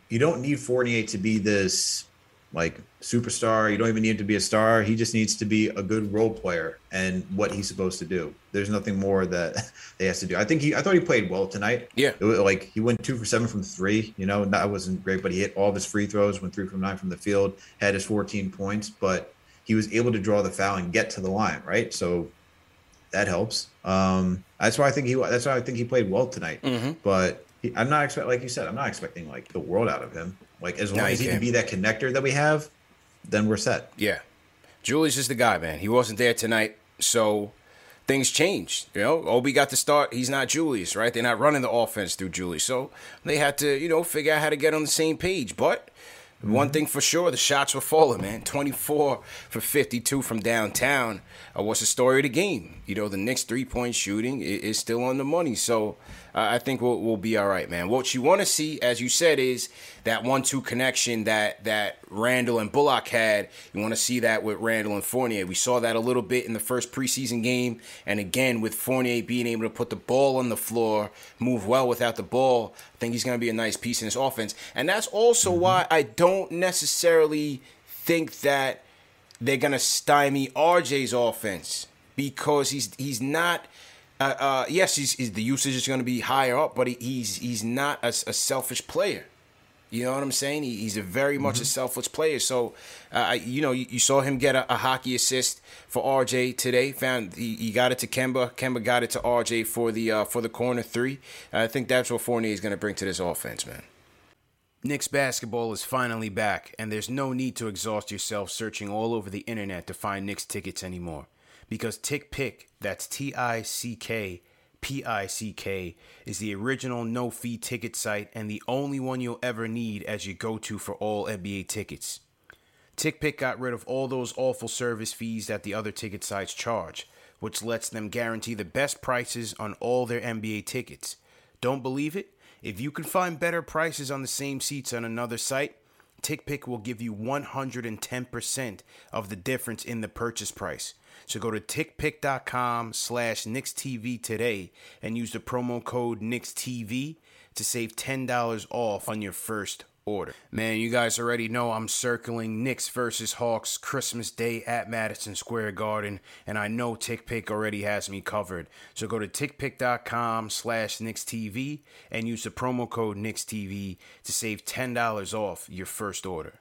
you don't need Fournier to be this like superstar. You don't even need him to be a star. He just needs to be a good role player and what he's supposed to do. There's nothing more that they has to do. I think he I thought he played well tonight. Yeah. It was like he went two for seven from three. You know, that wasn't great, but he hit all of his free throws, went three from nine from the field, had his 14 points, but he was able to draw the foul and get to the line, right? So that helps. Um, that's why I think he. That's why I think he played well tonight. Mhm. But he, I'm not expect like you said. I'm not expecting like the world out of him. Like as long No, as he can be that connector that we have, then we're set. Yeah. Julius is the guy, man. He wasn't there tonight, so things changed. You know, Obi got the start. He's not Julius, right? They're not running the offense through Julius, so they had to, you know, figure out how to get on the same page. But One thing for sure, the shots were falling, man. 24 for 52 from downtown. Uh, what's the story of the game? You know, the Knicks three point shooting is, is still on the money. So I think we'll, we'll be all right, man. What you want to see, as you said, is that one-two connection that that Randle and Bullock had. You want to see that with Randle and Fournier. We saw that a little bit in the first preseason game, and again with Fournier being able to put the ball on the floor, move well without the ball. I think he's going to be a nice piece in this offense, and that's also mm-hmm. why I don't necessarily think that they're going to stymie RJ's offense because he's he's not uh, uh, yes, he's, he's, the usage is going to be higher up, but he, he's he's not a, a, selfish player. You know what I'm saying? He, he's a very much mm-hmm. a selfless player. So, uh, you know, you, you, saw him get a, a, hockey assist for RJ today. Found he, he, got it to Kemba. Kemba got it to RJ for the uh, for the corner three. I think that's what Fournier is going to bring to this offense, man. Knicks basketball is finally back, and there's no need to exhaust yourself searching all over the internet to find Knicks tickets anymore because Tick Pick, that's T I C K P I C K, is the original no fee ticket site and the only one you'll ever need as you go to for all NBA tickets. TickPick got rid of all those awful service fees that the other ticket sites charge, which lets them guarantee the best prices on all their NBA tickets. Don't believe it? If you can find better prices on the same seats on another site, TickPick will give you 110% of the difference in the purchase price. So go to tickpick.com slash KnicksTV today and use the promo code KnicksTV to save $10 off on your first order. Man, you guys already know I'm circling Knicks versus Hawks Christmas Day at Madison Square Garden, and I know TickPick already has me covered. So go to tickpick.com slash KnicksTV and use the promo code KnicksTV to save $10 off your first order.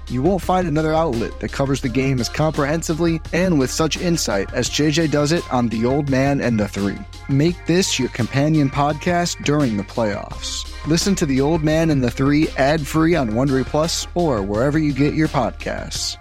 You won't find another outlet that covers the game as comprehensively and with such insight as JJ does it on The Old Man and the Three. Make this your companion podcast during the playoffs. Listen to The Old Man and the Three ad free on Wondery Plus or wherever you get your podcasts.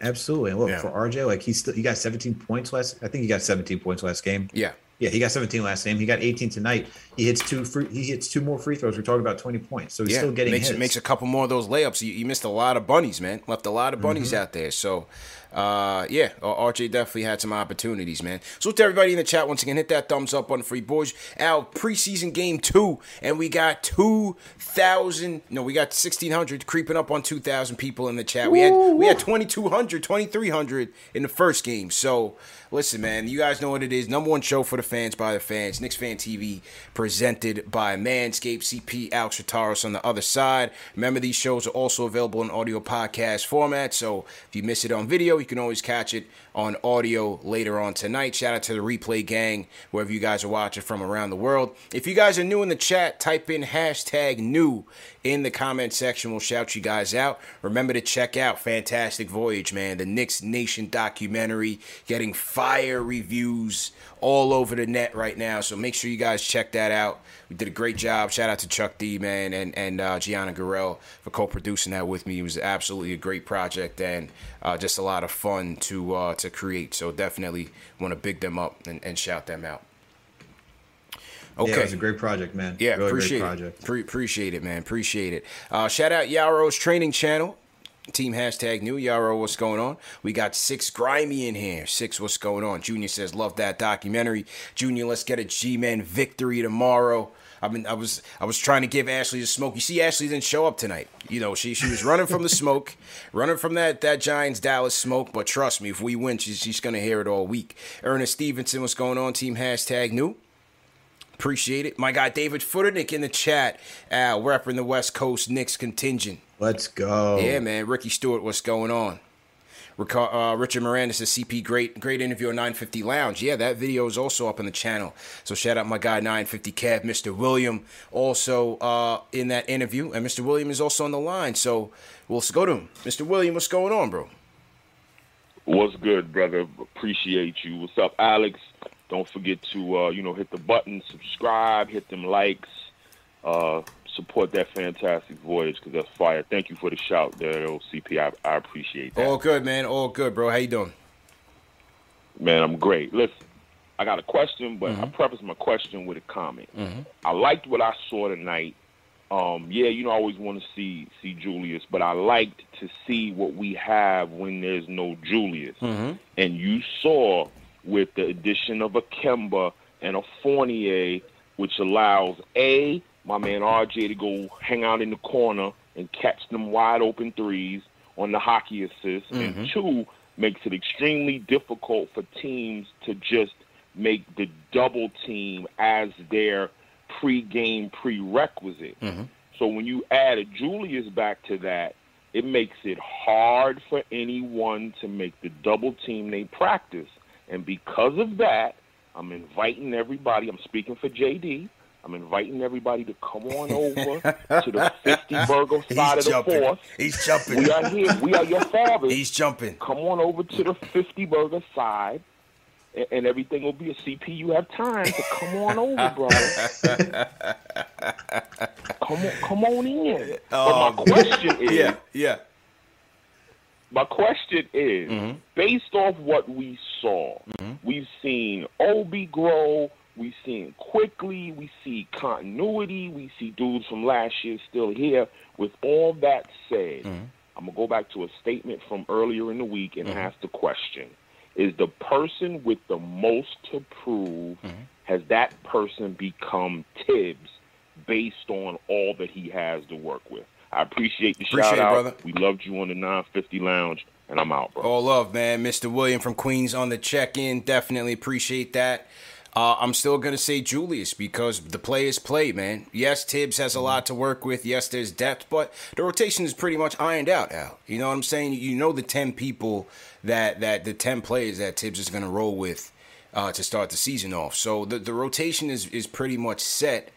Absolutely. And look yeah. for RJ, like he's still he got 17 points last. I think he got 17 points last game. Yeah. Yeah, he got 17 last game. He got 18 tonight. He hits two free. He hits two more free throws. We're talking about 20 points, so he's yeah, still getting makes hits. makes a couple more of those layups. You, you, missed a lot of bunnies, man. Left a lot of bunnies mm-hmm. out there. So uh, yeah, RJ definitely had some opportunities, man. So to everybody in the chat, once again, hit that thumbs up on Free Boys. Our preseason game two, and we got two thousand. No, we got sixteen hundred, creeping up on two thousand people in the chat. We had we had 2200, 2300 in the first game. So listen, man, you guys know what it is. Number one show for the fans by the fans. Knicks Fan TV, presented by Manscaped. CP Alex Trataros on the other side. Remember, these shows are also available in audio podcast format. So if you miss it on video, you can always catch it on audio later on tonight. Shout out to the replay gang, wherever you guys are watching from around the world. If you guys are new in the chat, type in hashtag new in the comment section. We'll shout you guys out. Remember to check out Fantastic Voyage, man, the Knicks Nation documentary, getting fire reviews all over the net right now. So make sure you guys check that out. We did a great job. Shout out to Chuck D, man, and and uh, Gianna Garel for co-producing that with me. It was absolutely a great project and uh, just a lot of fun to uh, to create. So definitely want to big them up and, and shout them out. Okay, yeah, it was a great project, man. Yeah, really appreciate it. Pre- appreciate it, man. Appreciate it. Uh, shout out Yarrow's training channel. Team hashtag new Yarrow, what's going on? We got six grimy in here. Six, what's going on? Junior says, love that documentary. Junior, let's get a G-Man victory tomorrow. I mean, I was I was trying to give Ashley the smoke. You see, Ashley didn't show up tonight. You know, she she was running from the smoke, running from that that Giants Dallas smoke. But trust me, if we win, she's she's gonna hear it all week. Ernest Stevenson, what's going on? Team hashtag new. Appreciate it. My guy David Futternick in the chat, uh, repping the West Coast Knicks contingent. Let's go. Yeah, man. Ricky Stewart, what's going on? Uh, Richard Miranda says CP great great interview on 950 Lounge. Yeah, that video is also up on the channel. So shout out my guy 950 Kev, Mr. William, also uh, in that interview, and Mr. William is also on the line. So we'll go to him. Mr. William, what's going on, bro? What's good, brother? Appreciate you. What's up, Alex? Don't forget to uh, you know hit the button, subscribe, hit them likes. Uh, support that fantastic voyage because that's fire. Thank you for the shout there, OCP. I, I appreciate that. All good, man. All good, bro. How you doing? Man, I'm great. Listen, I got a question, but mm-hmm. I preface my question with a comment. Mm-hmm. I liked what I saw tonight. Um, yeah, you know, I always want to see see Julius, but I liked to see what we have when there's no Julius. Mm-hmm. And you saw with the addition of a Kemba and a Fournier, which allows a my man RJ to go hang out in the corner and catch them wide open threes on the hockey assist. Mm-hmm. And two, makes it extremely difficult for teams to just make the double team as their pre-game prerequisite. Mm-hmm. So when you add a Julius back to that, it makes it hard for anyone to make the double team they practice. And because of that, I'm inviting everybody, I'm speaking for JD, I'm inviting everybody to come on over to the 50 burger side He's of jumping. the force. He's jumping. We are here. We are your fathers. He's jumping. Come on over to the 50 burger side, and, and everything will be a CP. You have time to come on over, brother. come on, come on in. Oh, but my oh, question is, yeah, yeah. My question is, mm-hmm. based off what we saw, mm-hmm. we've seen Obi grow we've seen Quickley. We see continuity. We see dudes from last year still here. With all that said, mm-hmm. I'm gonna go back to a statement from earlier in the week and mm-hmm. ask the question: Is the person with the most to prove? Mm-hmm. Has that person become Thibs based on all that he has to work with? I appreciate the appreciate shout it, out. Brother. We loved you on the 950 Lounge, and I'm out, bro. All love, man. Mr. William from Queens on the check in. Definitely appreciate that. Uh, I'm still going to say Julius because the players play, man. Yes, Thibs has a lot to work with. Yes, there's depth, but the rotation is pretty much ironed out, Al. You know what I'm saying? You know the 10 people that, that the 10 players that Thibs is going to roll with uh, to start the season off. So the, the rotation is, is pretty much set.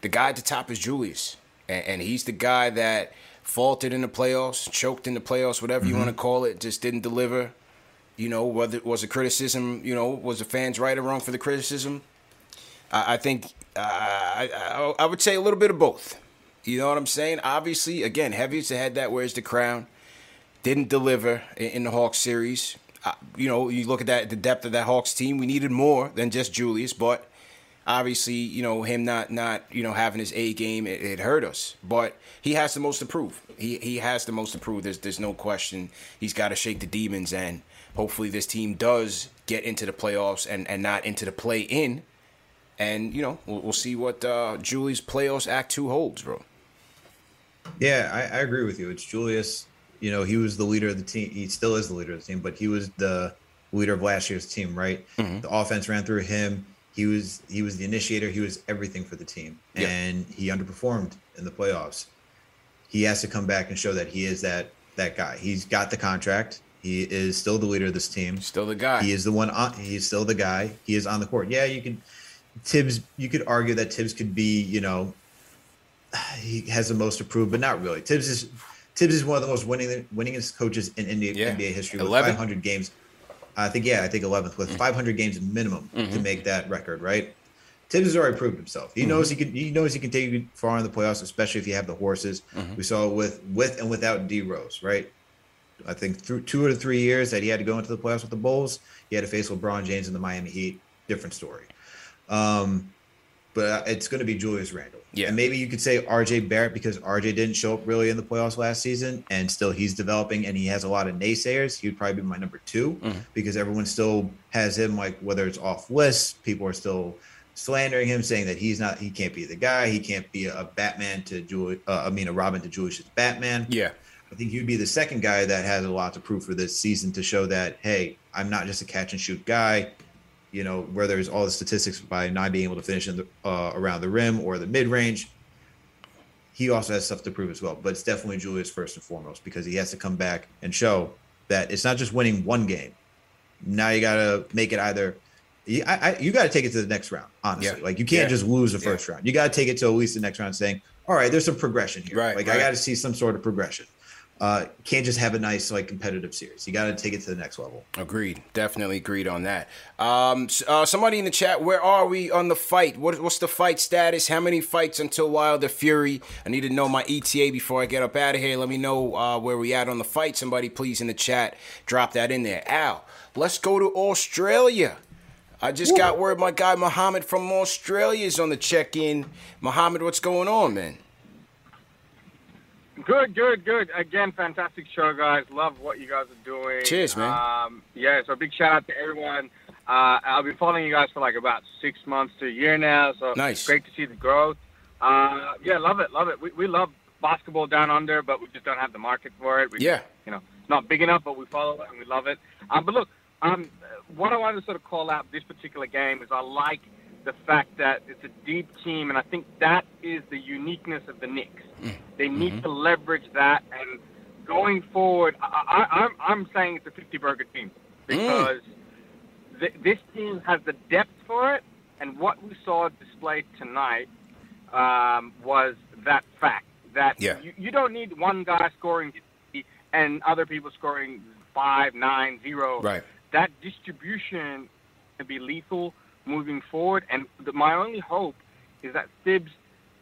The guy at the top is Julius, and, and he's the guy that faltered in the playoffs, choked in the playoffs, whatever mm-hmm. you want to call it, just didn't deliver. You know, whether it was a criticism, you know, was the fans right or wrong for the criticism? I, I think uh, I, I, would say a little bit of both. You know what I'm saying? Obviously, again, heaviest had that where's the crown. Didn't deliver in, in the Hawks series. Uh, you know, you look at that the depth of that Hawks team. We needed more than just Julius, but Obviously, you know him not not you know having his A game, it, it hurt us. But he has the most to prove. He he has the most to prove. There's there's no question. He's got to shake the demons, and hopefully this team does get into the playoffs and and not into the play in. And you know we'll, we'll see what uh, Julius playoffs Act Two holds, bro. Yeah, I, I agree with you. It's Julius. You know, he was the leader of the team. He still is the leader of the team, but he was the leader of last year's team, right? Mm-hmm. The offense ran through him. He was he was the initiator. He was everything for the team, Yeah. and he underperformed in the playoffs. He has to come back and show that he is that that guy. He's got the contract. He is still the leader of this team. Still the guy. He is the one. Uh, on, he is still the guy. He is on the court. Yeah, you can. Thibs. You could argue that Thibs could be. You know, he has the most approved, but not really. Thibs is Thibs is one of the most winning winningest coaches in NBA, Yeah. NBA history with 11? 500 games. I think yeah, I think 11th with 500 games minimum to Mhm. make that record. Right. Thibs has already proved himself. He Mhm. knows he can. He knows he can take you far in the playoffs, especially if you have the horses. Mhm. We saw with with and without D Rose. Right. I think through two or three years that he had to go into the playoffs with the Bulls, he had to face LeBron James and the Miami Heat. Different story. Um, but uh, it's going to be Julius Randle. Yeah. And maybe you could say RJ Barrett because RJ didn't show up really in the playoffs last season, and still he's developing, and he has a lot of naysayers. He would probably be my number 2 Mhm. because everyone still has him like whether it's off list, people are still slandering him, saying that he's not, he can't be the guy, he can't be a Batman to Julius, uh, I mean a Robin to Julius's Batman. Yeah. I think he'd be the second guy that has a lot to prove for this season to show that, hey, I'm not just a catch and shoot guy. You know, where there's all the statistics by not being able to finish in the, uh, around the rim or the mid range. He also has stuff to prove as well. But it's definitely Julius first and foremost because he has to come back and show that it's not just winning one game. Now you got to make it either. You, I, I, you got to take it to the next round, honestly. Yeah. Like you can't Yeah. just lose the first round. You got to take it to at least the next round, saying, "All right, there's some progression here. Right, Like right. I got to see some sort of progression. Uh, can't just have a nice like competitive series. You got to take it to the next level. Agreed. Definitely agreed on that. Um, uh, somebody in the chat, where are we on the fight? What, what's the fight status? How many fights until Wilder Fury? I need to know my ETA before I get up out of here. Let me know uh, where we at on the fight. Somebody please in the chat drop that in there. Al, let's go to Australia. I just got word my guy Muhammad from Australia is on the check-in. Muhammad, what's going on, man? Good, good, good. Again, fantastic show, guys. Love what you guys are doing. Cheers, man. Um, yeah, so big shout out to everyone. Uh, I'll be following you guys for like about six months to a year now. So Nice. great to see the growth. Uh, yeah, love it, love it. We, we love basketball down under, but we just don't have the market for it. We, Yeah. You know, it's not big enough, but we follow it and we love it. Um, but look, um, what I wanted to sort of call out this particular game is I like the fact that it's a deep team, and I think that is the uniqueness of the Knicks. Mm. They need mm-hmm. to leverage that, and going forward, I, I, I'm I'm saying it's a 50 burger team mm. because th- this team has the depth for it, and what we saw displayed tonight um, was that fact that Yeah. you, you don't need one guy scoring and other people scoring five, nine, zero. Right. That distribution can be lethal moving forward. And the, my only hope is that Thibs,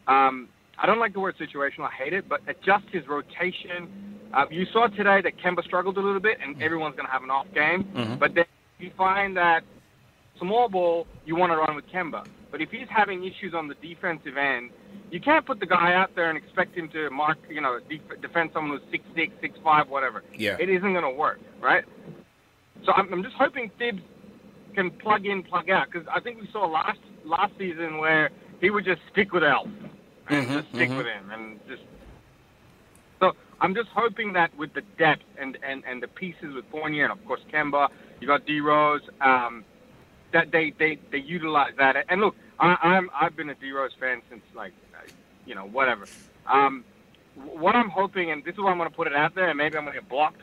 um, I don't like the word situational, I hate it, but adjust his rotation. Uh, you saw today that Kemba struggled a little bit, and everyone's going to have an off game. Mhm. But then you find that small ball, you want to run with Kemba. But if he's having issues on the defensive end, you can't put the guy out there and expect him to mark, you know, def- defend someone who's six six, six five, whatever. Yeah. It isn't going to work, right? So I'm, I'm just hoping Thibs can plug in, plug out, because I think we saw last last season where he would just stick with Elf and Mhm, just stick mhm. with him and just. So I'm just hoping that with the depth and, and, and the pieces with Fournier and of course Kemba, you got D Rose, um, that they, they, they utilize that. And look, I, I'm I've been a D Rose fan since like, you know, whatever. Um, what I'm hoping, and this is why I'm going to put it out there, and maybe I'm going to get blocked,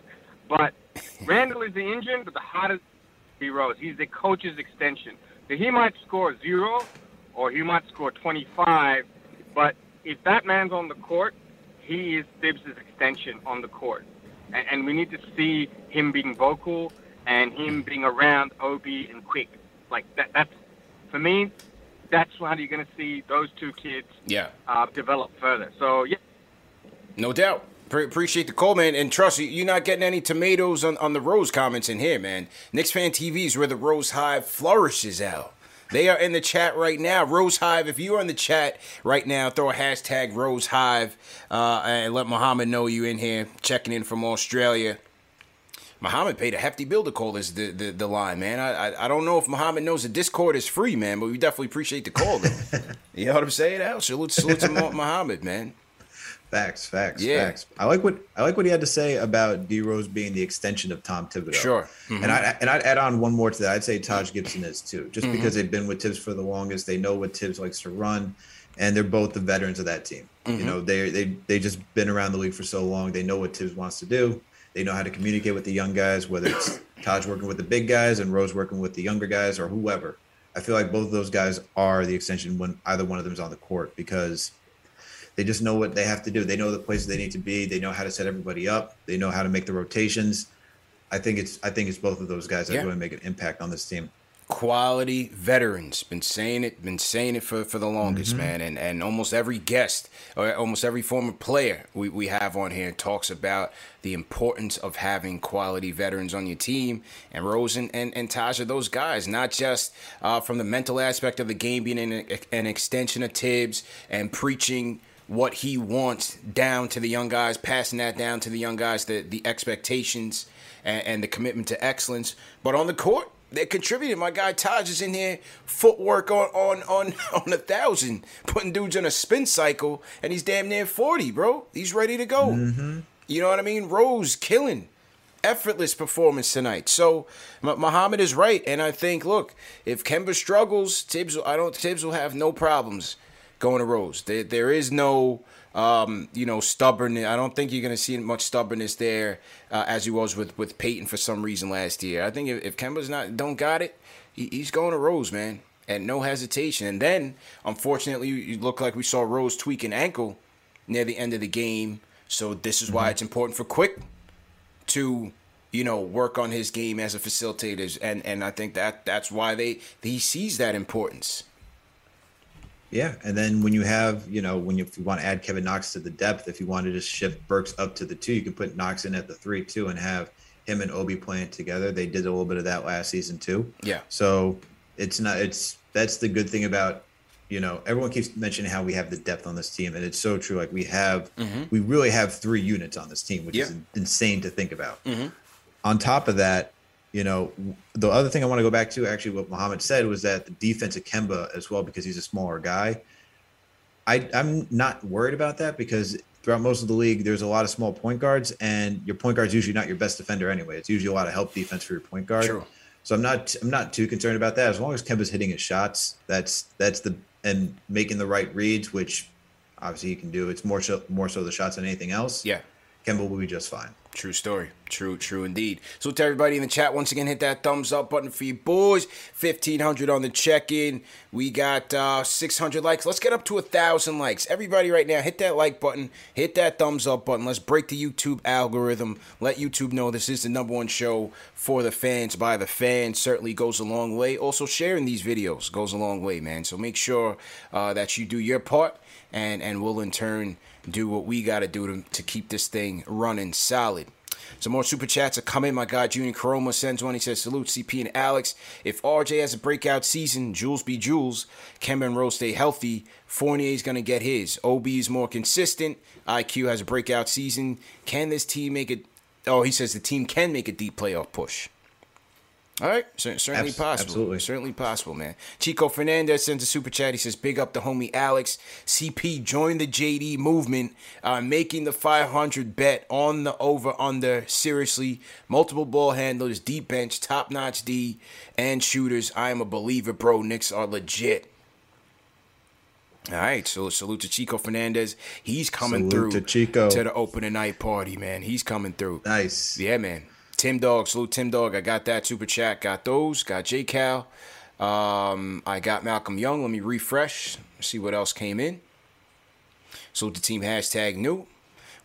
but Randle is the engine, but the heart is Rose. He's the coach's extension. So he might score zero, or he might score 25, but if that man's on the court, he is Thibs' extension on the court. And, and we need to see him being vocal and him being around Obi and Quick. Like that. That's for me. That's how you're going to see those two kids Yeah. uh, develop further. So yeah, No doubt. Pre- appreciate the call, man. And trust you, you're not getting any tomatoes on, on the Rose comments in here, man. Knicks Fan TV is where the Rose Hive flourishes out. They are in the chat right now. Rose Hive, if you are in the chat right now, throw a hashtag Rose Hive uh, and let Muhammad know you in here checking in from Australia. Muhammad paid a hefty bill to call this the, the, the line, man. I, I, I don't know if Muhammad knows the Discord is free, man, but we definitely appreciate the call, though. you know what I'm saying? Al? Salute, salute to Muhammad, man. Facts, facts, Yeah. facts. I like what I like what he had to say about D Rose being the extension of Tom Thibodeau. Sure. Mhm. And I and I'd add on one more to that. I'd say Taj Gibson is too, just Mhm. because they've been with Thibs for the longest. They know what Thibs likes to run, and they're both the veterans of that team. Mhm. You know, they they they just been around the league for so long. They know what Thibs wants to do. They know how to communicate with the young guys, whether it's Taj working with the big guys and Rose working with the younger guys or whoever. I feel like both of those guys are the extension when either one of them is on the court because they just know what they have to do. They know the places they need to be. They know how to set everybody up. They know how to make the rotations. I think it's I think it's both of those guys that Yeah. really make an impact on this team. quality veterans. Been saying it, been saying it for, for the longest, Mhm. man. And and almost every guest or almost every former player we, we have on here talks about the importance of having quality veterans on your team. And Rose and, and, and Taj are those guys, not just uh, from the mental aspect of the game being an, an extension of Thibs and preaching what he wants down to the young guys, passing that down to the young guys, the, the expectations and, and the commitment to excellence. But on the court, they're contributing. My guy Taj is in here, footwork on on on on a thousand, putting dudes on a spin cycle, and he's damn near forty, bro. He's ready to go. Mm-hmm. You know what I mean? Rose killing, effortless performance tonight. So M- Muhammad is right, and I think look, if Kemba struggles, Thibs, I don't Thibs will have no problems going to Rose. There there is no. Um, you know, stubbornness. I don't think you're gonna see much stubbornness there uh, as he was with with Peyton for some reason last year. I think if, if Kemba's not don't got it, he, he's going to Rose, man, and no hesitation. And then, unfortunately, you, look like we saw Rose tweak an ankle near the end of the game. So this is why it's important for Quick to you know work on his game as a facilitator, and and I think that that's why they he sees that importance. Yeah, and then when you have, you know, when you, if you want to add Kevin Knox to the depth, if you want to just shift Burks up to the two, you can put Knox in at the three too, and have him and Obi playing together. They did a little bit of that last season too. Yeah. So it's not. It's that's the good thing about, you know, everyone keeps mentioning how we have the depth on this team, and it's so true. Like we have, Mhm. we really have three units on this team, which is insane to think about. Mm-hmm. On top of that, you know, the other thing I want to go back to, actually, what Muhammad said was that the defense of Kemba as well, because he's a smaller guy. I, I'm not worried about that because throughout most of the league, there's a lot of small point guards, and your point guard's usually not your best defender anyway. It's usually a lot of help defense for your point guard. True. So I'm not I'm not too concerned about that. As long as Kemba's hitting his shots, that's that's the and making the right reads, which obviously he can do. It's more so more so the shots than anything else. Yeah. Kemba will be just fine. True story. True, true indeed. So to everybody in the chat, once again, hit that thumbs up button for you boys. Fifteen hundred on the check-in. We got uh, six hundred likes. Let's get up to a thousand likes. Everybody, right now, hit that like button. Hit that thumbs up button. Let's break the YouTube algorithm. Let YouTube know this is the number one show for the fans by the fans. Certainly goes a long way. Also, sharing these videos goes a long way, man. So make sure uh, that you do your part, and and we'll in turn do what we got to do to to keep this thing running solid. Some more super chats are coming. My guy Junior Caroma sends one. He says, Salute CP and Alex. If RJ has a breakout season, Jules be Jules. Kemba and Rose stay healthy. Fournier's going to get his. Obi is more consistent. IQ has a breakout season. Can this team make it? Oh, he says the team can make a deep playoff push. All right, cer- certainly Abs- possible. absolutely. certainly possible, man. Chico Fernandez sends a super chat. He says, "Big up the homie Alex. CP joined the JD movement, uh, making the 500 bet on the over under. Seriously, multiple ball handlers, deep bench, top notch D, and shooters. I am a believer, bro. Knicks are legit." All right, so salute to Chico Fernandez. He's coming Salute through to Chico. to the opening night party, man. He's coming through. Nice. Yeah, man. Tim Dog, salute Tim Dog. I got that super chat. Got those. Got J Cal. Um, I got Malcolm Young. Let me refresh. See what else came in. Salute the team hashtag new.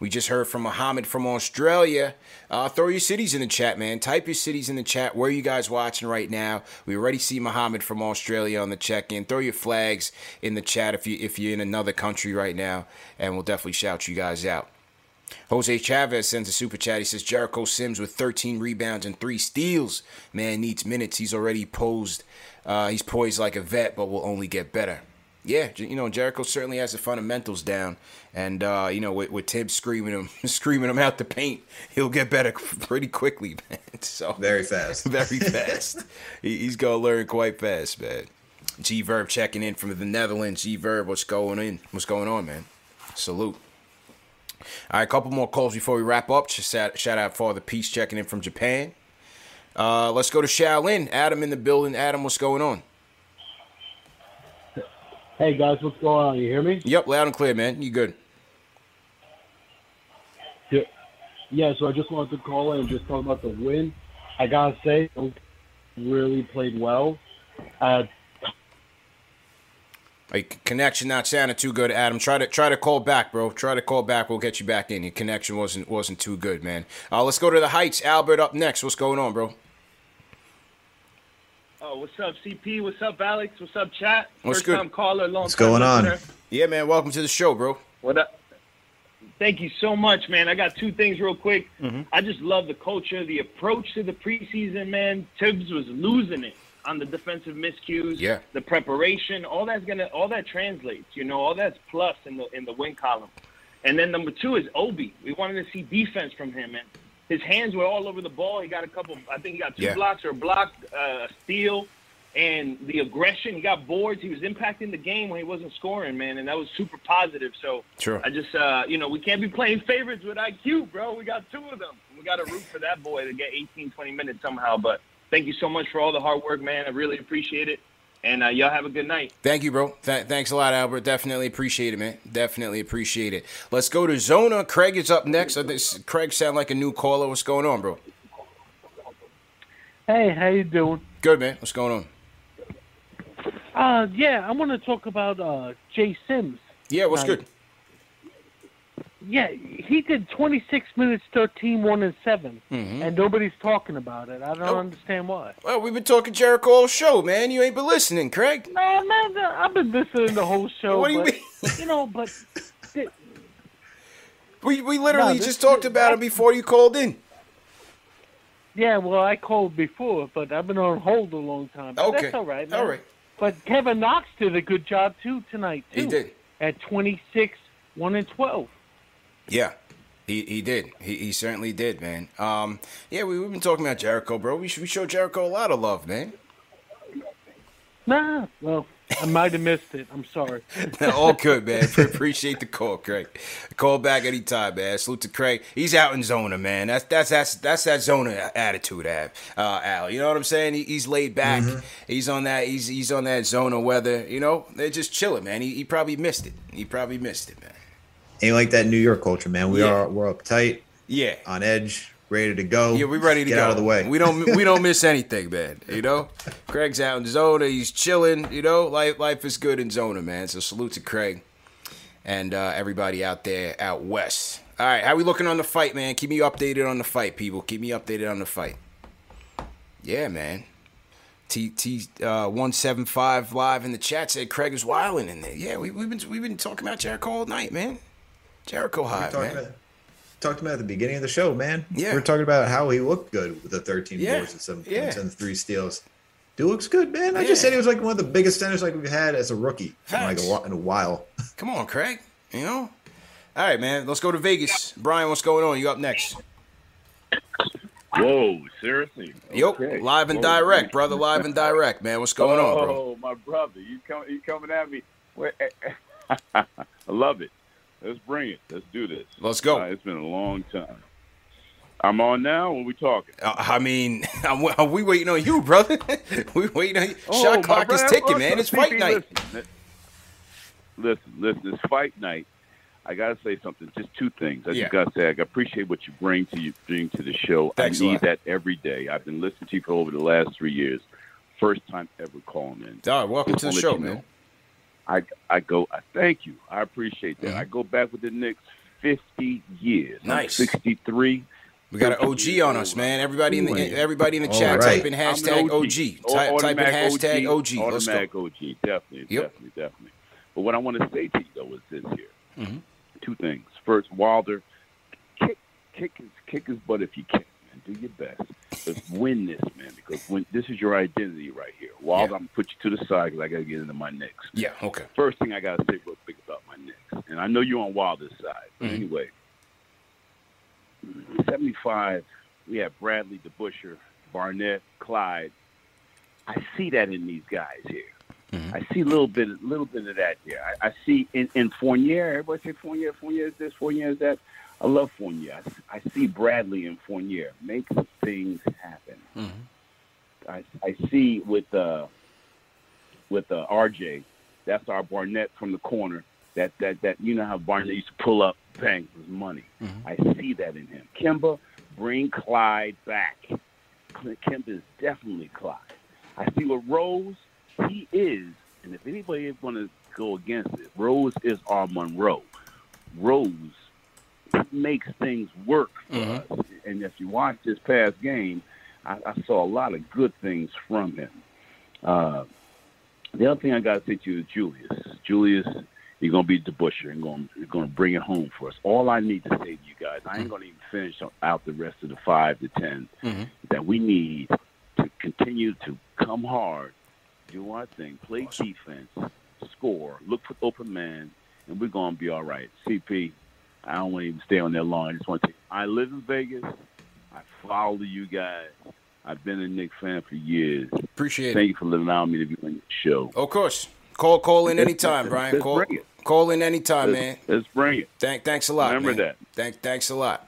We just heard from Muhammad from Australia. Uh, throw your cities in the chat, man. Type your cities in the chat. Where are you guys watching right now? We already see Muhammad from Australia on the check-in. Throw your flags in the chat if you if you're in another country right now, and we'll definitely shout you guys out. Jose Chavez sends a super chat. He says Jericho Sims with 13 rebounds and three steals. Man needs minutes. He's already posed. Uh, he's poised like a vet, but will only get better. Yeah, you know Jericho certainly has the fundamentals down, and uh, you know with, with Tim screaming him, screaming him out the paint, he'll get better pretty quickly, man. So very fast, very fast. he, he's gonna learn quite fast, man. G Verb checking in from the Netherlands. G Verb, what's going in? What's going on, man? Salute. All right, a couple more calls before we wrap up. Just shout, shout out Father Peace checking in from Japan. Uh, let's go to Shaolin. Adam in the building. Adam, what's going on? Hey guys, what's going on? You hear me? Yep, loud and clear, man. You good? Yeah. Yeah. So I just wanted to call in and just talk about the win. I gotta say, really played well. Uh, like connection not sounding too good, Adam. Try to try to call back, bro. Try to call back. We'll get you back in. Your connection wasn't wasn't too good, man. Uh, let's go to the Heights. Albert up next. What's going on, bro? Oh, what's up, CP? What's up, Alex? What's up, chat? What's First good? time caller, long What's time going on? listener. Yeah, man. Welcome to the show, bro. What up? Thank you so much, man. I got two things real quick. Mm-hmm. I just love the culture, the approach to the preseason, man. Thibs was losing it on the defensive miscues. Yeah. The preparation, all that's gonna, all that translates. You know, all that's plus in the in the win column. And then number two is Obi. We wanted to see defense from him, and his hands were all over the ball. He got a couple. I think he got two Yeah. blocks or a block, uh, a steal, and the aggression. He got boards. He was impacting the game when he wasn't scoring, man, and that was super positive. So Sure. I just, uh, you know, we can't be playing favorites with IQ, bro. We got two of them. We got to root for that boy to get 18, 20 minutes somehow. But thank you so much for all the hard work, man. I really appreciate it. And uh, y'all have a good night. Thank you, bro. Th- thanks a lot, Albert. Definitely appreciate it, man. Definitely appreciate it. Let's go to Zona. Craig is up next. Uh, this, Craig sound like a new caller. What's going on, bro? Hey, how you doing? Good, man. What's going on? Uh, yeah, I want to talk about uh Jay Sims. Yeah, what's good? Yeah, he did 26 minutes, 13, 1 and 7, Mhm. and nobody's talking about it. I don't Nope. understand why. Well, we've been talking Jericho all show, man. You ain't been listening, Craig. No, man, no, I've been listening the whole show. What do you but, mean? You know, but th- We we literally No, this- just talked about it before you called in. yeah, well, I called before, but I've been on hold a long time. But Okay. that's all right, man. All right. But Kevin Knox did a good job too tonight. Too, He did. at 26, 1 and 12. Yeah, he he did. He he certainly did, man. Um, yeah, we we've been talking about Jericho, bro. We we show Jericho a lot of love, man. Nah, well, I might have missed it. I'm sorry. all good, man. Appreciate the call, Craig. Call back anytime, man. Salute to Craig. He's out in Zona, man. That's that's that's that's that Zona attitude, Ab, uh, Al. You know what I'm saying? He, he's laid back. He's on that. He's he's on that Zona weather. You know, they're just chilling, man. He, he probably missed it. He probably missed it, man. Ain't like that New York culture, man. We Yeah. are we're uptight, Yeah. on edge, ready to go. Yeah, we ready to Get go. out of the way. We don't we don't miss anything, man. You know, Craig's out in Zona. He's chilling. You know, life life is good in Zona, man. So salute to Craig and uh, everybody out there out west. All right, how we looking on the fight, man? Keep me updated on the fight, people. Keep me updated on the fight. Yeah, man. T T uh, one seven five live in the chat said Craig is wilding in there. Yeah, we, we've been we've been talking about Jericho all night, man. Jericho We high, man. about, talked about at the beginning of the show, man. Yeah. we are talking about how he looked good with the 13 Yeah, boards and seven yeah. points and three steals. Dude looks good, man. I Yeah. just said he was like one of the biggest centers like we've had as a rookie in like a, Facts. in a while. Come on, Craig. You know? All right, man. Let's go to Vegas. Brian, what's going on? You up next? Whoa, seriously? Yep, Okay. live and Whoa. direct, brother. Live and direct, man. What's going on, bro? Oh, my brother, you come, you coming at me? I love it. Let's bring it. Let's do this. Let's go. Uh, it's been a long time. I'm on now. What we talking? Uh, I mean, I'm, are we waiting on you, brother? we waiting on you. Oh, Shot clock is ticking, man. It's fight night. Listen, listen, listen, it's fight night. I gotta say something. Just two things. I Yeah. just gotta say, I appreciate what you bring to you bring to the show. Thanks I need that every day. I've been listening to you for over the last three years. First time ever calling in. Dog, welcome Just to the show, you know. man. I I go. I thank you. I appreciate that. Mhm. I go back with the Knicks fifty years. Nice. Sixty three. We got an OG on us, man. Everybody in the everybody in the chat right. type in hashtag OG. Au- Type, type in hashtag OG. Let's go. Automatic OG. Definitely, Yep. definitely, definitely. But what I want to say to you though is this here. Mhm. Two things. First, Wilder kick kick his kick his butt if you can, man. Do your best. Let's win this, man, because when this is your identity right here. Wild, I'm gonna put you to the side because I gotta get into my next. Yeah, okay. First thing I gotta say real quick about my next, and I know you're on Wilder's side, but Mhm. anyway, 75. We have Bradley, DeBusschere, Barnett, Clyde. I see that in these guys here. I see a little bit, a little bit of that here. I, I see in, in Fournier. Everybody say Fournier. Fournier is this. Fournier is that. I love Fournier. I, I see Bradley and Fournier make things happen. I, I see with uh, with uh, RJ. That's our Barnett from the corner. That that that you know how Barnett used to pull up, bang, his money. I see that in him. Kemba, bring Clyde back. Kemba is definitely Clyde. I see what Rose, he is, and if anybody is going to go against it, Rose is our Monroe. Rose makes things work for us. And if you watch this past game, I, I saw a lot of good things from him. Uh, the other thing I got to say to you is Julius. Julius, you're going to be DeBusschere and going, you're going to bring it home for us. All I need to say to you guys, I ain't going to even finish out the rest of the five to 10 that we need to continue to come hard, do our thing, play defense, score, look for open man, and we're going to be all right. CP, I don't want to even stay on that long. I just want to say, I live in Vegas. I follow you guys. I've been a Knicks fan for years. Appreciate Thank it. Thank you for allowing me to be on your show. Of course. Call call in anytime, Brian. let's Call bring it. call in anytime, Let's- man. Let's bring it. Thank thanks a lot. Remember man. that. Thank thanks a lot.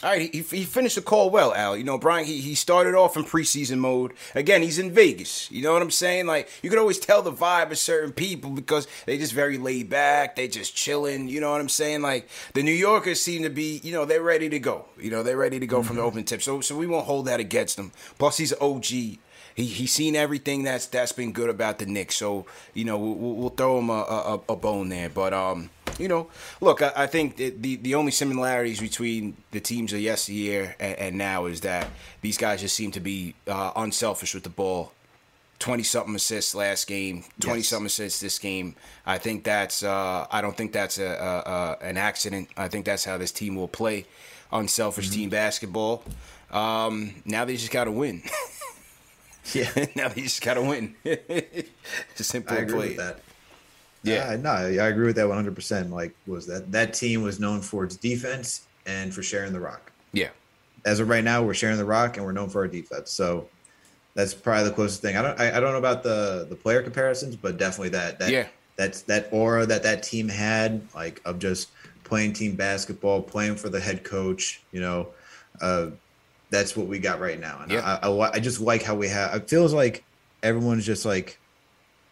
All right, he, he finished the call well, Al. You know, Brian, he, he started off in preseason mode. Again, he's in Vegas. You know what I'm saying? Like, you can always tell the vibe of certain people because they just very laid back. They just chilling. You know what I'm saying? Like, the New Yorkers seem to be, you know, they're ready to go. You know, they're ready to go from the open tip. So, so we won't hold that against them. Plus, he's an OG. He he's seen everything that's that's been good about the Knicks. So, you know, we'll, we'll throw him a, a, a bone there. But, um, you know, look, I, I think the the only similarities between the teams of yesteryear and, and now is that these guys just seem to be uh, unselfish with the ball. Twenty something assists last game, twenty something assists this game. I think that's. Uh, I don't think that's a, a, a an accident. I think that's how this team will play, unselfish team basketball. Um, now they just got to win. Yeah. now they just got to win. Simple I agree play. with that. Yeah. Yeah, no, I agree with that 100%. Like, was that that team was known for its defense and for sharing the rock. Yeah. As of right now, we're sharing the rock and we're known for our defense. So that's probably the closest thing. I don't, I, I don't know about the the player comparisons, but definitely that that Yeah. that's that aura that that team had, like of just playing team basketball, playing for the head coach. You know, uh, that's what we got right now. And Yeah. I, I, I just like how we have. It feels like everyone's just like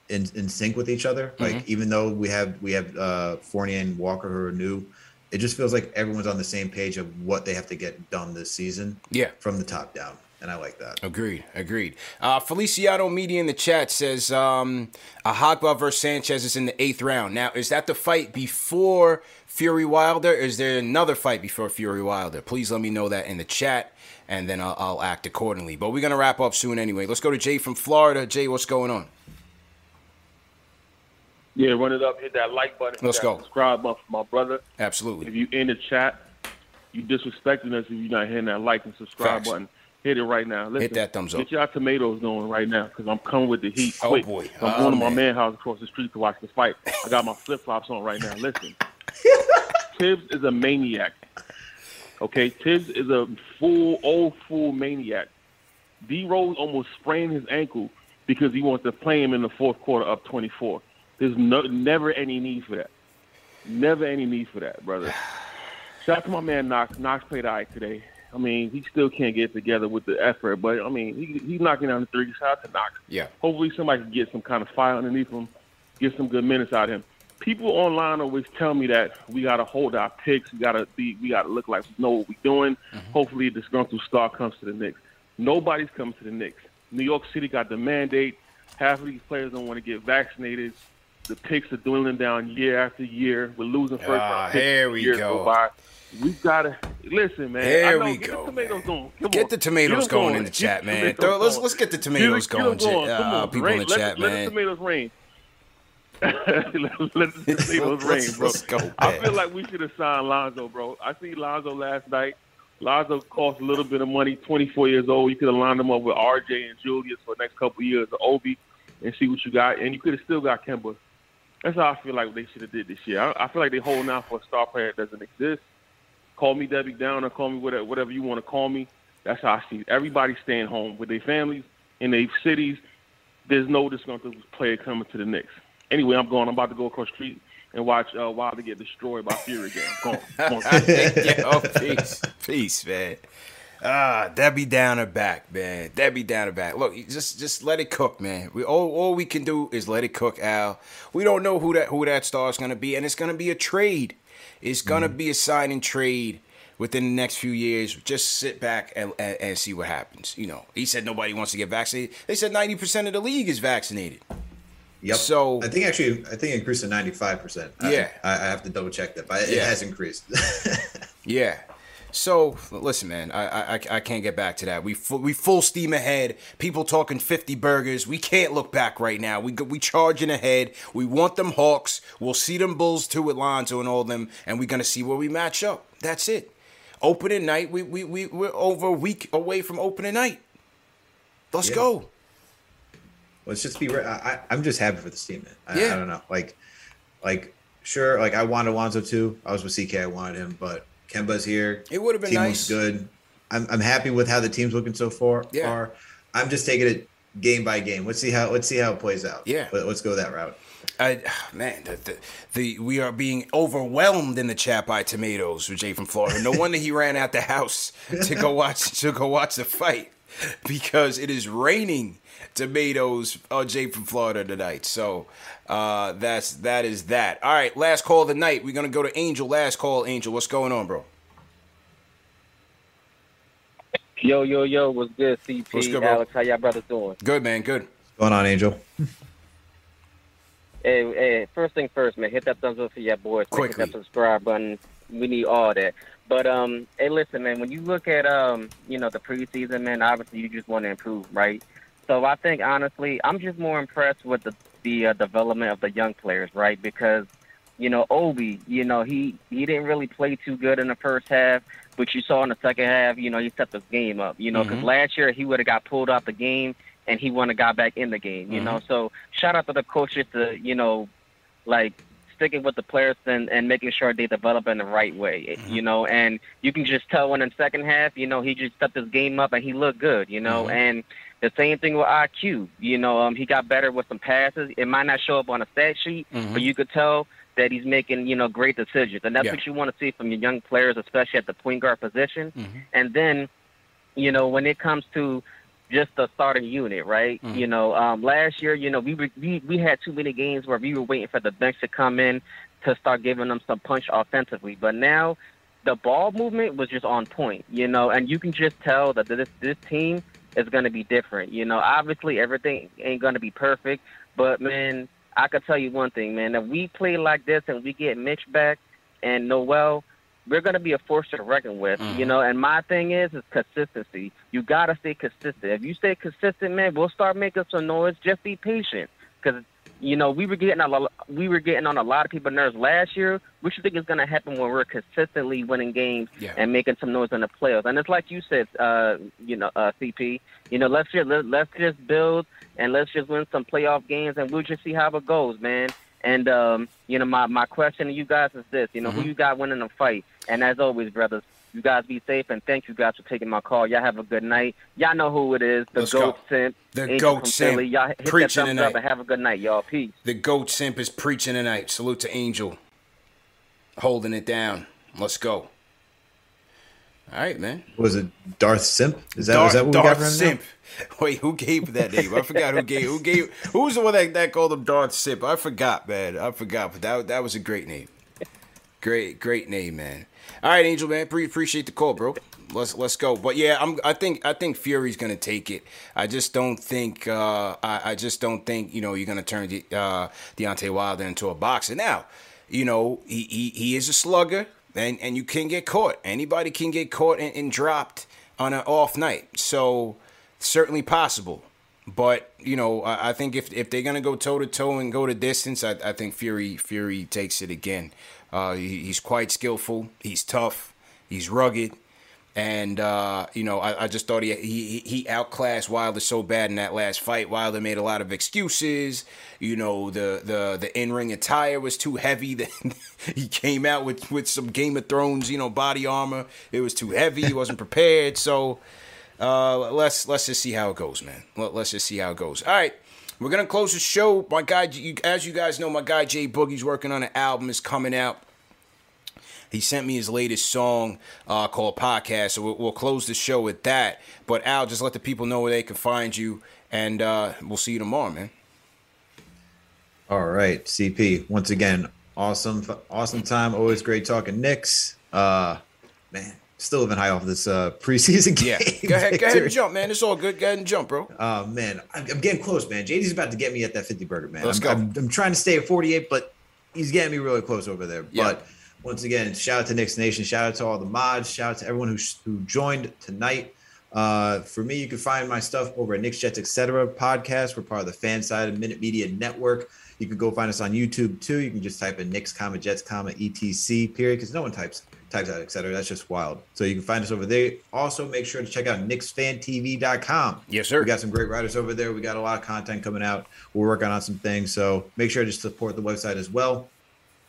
in, in sync with each other. Like Mhm. even though we have we have uh, Fournier and Walker who are new, it just feels like everyone's on the same page of what they have to get done this season. Yeah. from the top down, and I like that. Agreed. Agreed. Uh, Feliciano Media in the chat says um, Ajagba versus Sanchez is in the eighth round. Now, is that the fight before Fury Wilder? Is there another fight before Fury Wilder? Please let me know that in the chat, and then I'll, I'll act accordingly. But we're gonna wrap up soon anyway. Let's go to Jay from Florida. Jay, what's going on? Yeah, run it up, hit that like button, Let's go. subscribe button for my brother. Absolutely. If you in the chat, you disrespecting us if you're not hitting that like and subscribe Facts. button. Hit it right now. Listen, Hit that thumbs up. Get y'all tomatoes going right now because I'm coming with the heat. Oh, quick. boy. I'm Oh, going to my man. man house across the street to watch the fight. I got my flip flops on right now. Listen, Thibs is a maniac. Okay, Thibs is a full old fool maniac. D Rose almost sprained his ankle because he wants to play him in the fourth quarter up 24. There's no, never any need for that. Never any need for that, brother. Shout out to my man Knox. Knox played all right today. I mean, he still can't get together with the effort, but I mean, he, he's knocking down the three. Shout out to Knox. Yeah. Hopefully, somebody can get some kind of fire underneath him, get some good minutes out of him. People online always tell me that we got to hold our picks. We got to be. We got to look like we know what we're doing. Mm-hmm. Hopefully, the disgruntled star comes to the Knicks. Nobody's coming to the Knicks. New York City got the mandate. Half of these players don't want to get vaccinated. The picks are dwindling down year after year. We're losing first Ah, round picks. here we go. by. We gotta listen, man. Here I know, we get go, The tomatoes going. Come Get on. the tomatoes Get 'em going in the chat, man. Throw- let's- let's get the tomatoes Get going, Come uh, on. people in the Rain- let chat, let man. the tomatoes rain. let, let the tomatoes rain, Let's- bro. let's go, I feel like we should have signed Lonzo, bro. I see Lonzo last night. Lonzo cost a little bit of money. 24 years old. You could have lined him up with RJ and Julius for the next couple of years, or Obi, and see what you got. And you could have still got Kemba. That's how I feel like they should have did this year. I, I feel like they holding out for a star player that doesn't exist. Call me Debbie Downer, call me whatever, whatever you want to call me. That's how I see it. Everybody staying home with their families in their cities. There's no disgruntled player coming to the Knicks. Anyway, I'm going. I'm about to go across the street and watch uh, Wilder get destroyed by Fury again. Come on. Come on. Yo, peace, peace, man. Ah, Debbie Downer back, man. Debbie Downer back. Look, just just let it cook, man. We all all we can do is let it cook, Al. We don't know who that who that star is gonna be, and it's gonna be a trade. It's gonna be a sign and trade within the next few years. Just sit back and, and, and see what happens. You know, he said nobody wants to get vaccinated. They said ninety percent of the league is vaccinated. Yep. So I think actually, I think it increased to ninety five percent. Yeah. I, I have to double check that, but it Yeah. has increased. Yeah. So listen, man, I, I I can't get back to that. We full, we full steam ahead. People talking fifty burgers. We can't look back right now. We we charging ahead. We want them Hawks. We'll see them Bulls too with Lonzo and all them, and we're gonna see where we match up. That's it. Opening night. We we we we're over a week away from opening night. Let's Yeah. go. Let's just be. re- I, I- I'm just happy for the team, man. I, Yeah. I don't know. Like, like sure. Like I wanted Alonzo too. I was with CK. I wanted him, but Kemba's here. It would have been team nice. looks good. I'm I'm happy with how the team's looking so far. Yeah. far. I'm just taking it game by game. Let's see how let's see how it plays out. Yeah. Let, let's go that route. I, ah, man, the, the, the we are being overwhelmed in the chat by tomatoes with Jay from Florida. No wonder he ran out the house to go watch to go watch the fight because it is raining tomatoes on Jay from Florida tonight. So uh, that's that is that. All right, last call of the night. We're gonna go to Angel. Last call, Angel. What's going on, bro? Yo, yo, yo, what's good, CP? What's good, bro? Alex, how y'all brothers doing? Good man, good. What's going on, Angel? Hey, hey, first thing first, man, hit that thumbs up for your boys. man. Hit that subscribe button. We need all that. But um, hey, listen, man, when you look at um, you know, the preseason, man, obviously you just want to improve, right? So I think honestly, I'm just more impressed with the the uh, development of the young players, right? Because you know, Obi, you know, he he didn't really play too good in the first half, but you saw in the second half, you know, he stepped his game up. You know, because Mhm. last year he would have got pulled out the game and he wouldn't have got back in the game. You know, Mhm. so shout out to the coaches to you know, like sticking with the players and, and making sure they develop in the right way. You know, and you can just tell when in second half, you know, he just stepped his game up and he looked good. You know, Mhm. and the same thing with IQ. You know, um, he got better with some passes. It might not show up on a stat sheet, Mhm. but you could tell that he's making, you know, great decisions. And that's Yeah. what you want to see from your young players, especially at the point guard position. Mhm. And then, you know, when it comes to just the starting unit, right? Mhm. You know, um, last year, you know, we, were, we we had too many games where we were waiting for the bench to come in to start giving them some punch offensively. But now, the ball movement was just on point, you know, and you can just tell that this this team is going to be different. You know, obviously everything ain't going to be perfect, but man, I could tell you one thing, man. If we play like this and we get Mitch back and Noel, we're going to be a force to reckon with, you mm-hmm. know. And my thing is, is consistency. You got to stay consistent. If you stay consistent, man, we'll start making some noise. Just be patient, because you know we were getting a lot, we were getting on a lot of people's nerves last year. What you think is going to happen when we're consistently winning games Yeah. and making some noise in the playoffs? And it's like you said, uh, you know, uh, CP. You know, let's just let, let's just build and let's just win some playoff games, and we'll just see how it goes, man. And um, you know, my my question to you guys is this: you know, who Mhm. you got winning the fight? And as always, brothers, you guys be safe, and thank you guys for taking my call. Y'all have a good night. Y'all know who it is, the Let's Goat go. Simp, The Angel Goat from Simp, Philly. Y'all hit that preaching thumbs tonight. up and have a good night, y'all. Peace. The goat simp is preaching tonight. Salute to Angel. Holding it down. Let's go. All right, man. Was it Darth Simp? Is that, Darth, is that what Darth we got for him now? Wait, who gave that name? I forgot who gave who gave who was the one that, that called him Darth Simp? I forgot, man. I forgot, but that that was a great name. Great, great name, man. All right, Angel, man. Pre- appreciate the call, bro. Let's let's go. But yeah, I'm. I think I think Fury's gonna take it. I just don't think. Uh, I, I just don't think you know you're gonna turn De, uh, Deontay Wilder into a boxer. Now, you know he, he he is a slugger, and and you can get caught. Anybody can get caught and, and dropped on an off night. So certainly possible. But you know, I, I think if if they're gonna go toe to toe and go the distance, I, I think Fury Fury takes it again. Uh, he, he's quite skillful. He's tough. He's rugged, And uh, you know, I, I just thought he, he he outclassed Wilder so bad in that last fight. Wilder made a lot of excuses. You know, the the the in ring attire was too heavy. Then he came out with with some Game of Thrones, you know, body armor. It was too heavy. He wasn't prepared. So uh, let's let's just see how it goes, man. Let, let's just see how it goes. All right. We're gonna close the show. My guy, you, as you guys know, my guy Jay Boogie's working on an album. is coming out. He sent me his latest song uh, called Podcast, so we'll, we'll, close the show with that. But Al, just let the people know where they can find you, and uh, we'll see you tomorrow, man. All right, CP. Once again, awesome, awesome time. Always great talking Knicks. Uh, man, still living high off this uh, preseason game. Yeah, go ahead, go ahead and jump, man. It's all good. Go ahead and jump, bro. Oh man, I'm, I'm getting close, man. JD's about to get me at that 50 burger, man. Let's I'm, go. I'm, I'm, trying to stay at 48, but he's getting me really close over there. Yeah. But once again, shout out to Knicks Nation. Shout out to all the mods. Shout out to everyone who who joined tonight. Uh, for me, you can find my stuff over at Knicks Jets Etc. podcast. We're part of the fan side of Minute Media Network. You can go find us on YouTube too. You can just type in Knicks, comma Jets, comma etc. Period, because no one types types out etc. That's just wild. So you can find us over there. Also, make sure to check out KnicksFanTV.com. Yes, sir. We got some great writers over there. We got a lot of content coming out. We're working on some things. So make sure to support the website as well.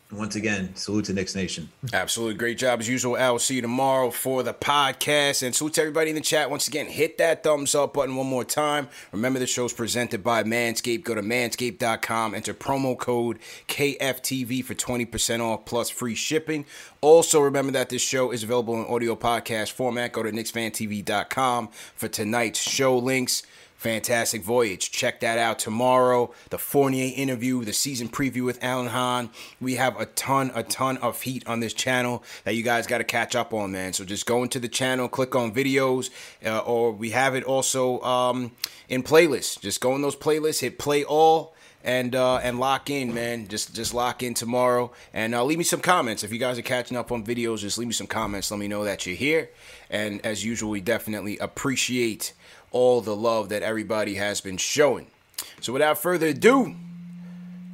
Once again, salute to Knicks Nation. Absolutely. Great job as usual. I will see you tomorrow for the podcast. And salute to everybody in the chat. Once again, hit that thumbs up button one more time. Remember, the show's presented by Manscaped. Go to manscaped.com, enter promo code KFTV for 20% off plus free shipping. Also, remember that this show is available in audio podcast format. Go to KnicksFanTV.com for tonight's show links. Fantastic Voyage. Check that out tomorrow. The Fournier interview, the season preview with Alan Hahn. We have a ton, a ton of heat on this channel that you guys got to catch up on, man. So just go into the channel, click on videos, uh, or we have it also um, in playlists. Just go in those playlists, hit play all and uh, and lock in, man. Just just lock in tomorrow, and uh, leave me some comments if you guys are catching up on videos. Just leave me some comments. Let me know that you're here, and as usual, we definitely appreciate all the love that everybody has been showing. So without further ado,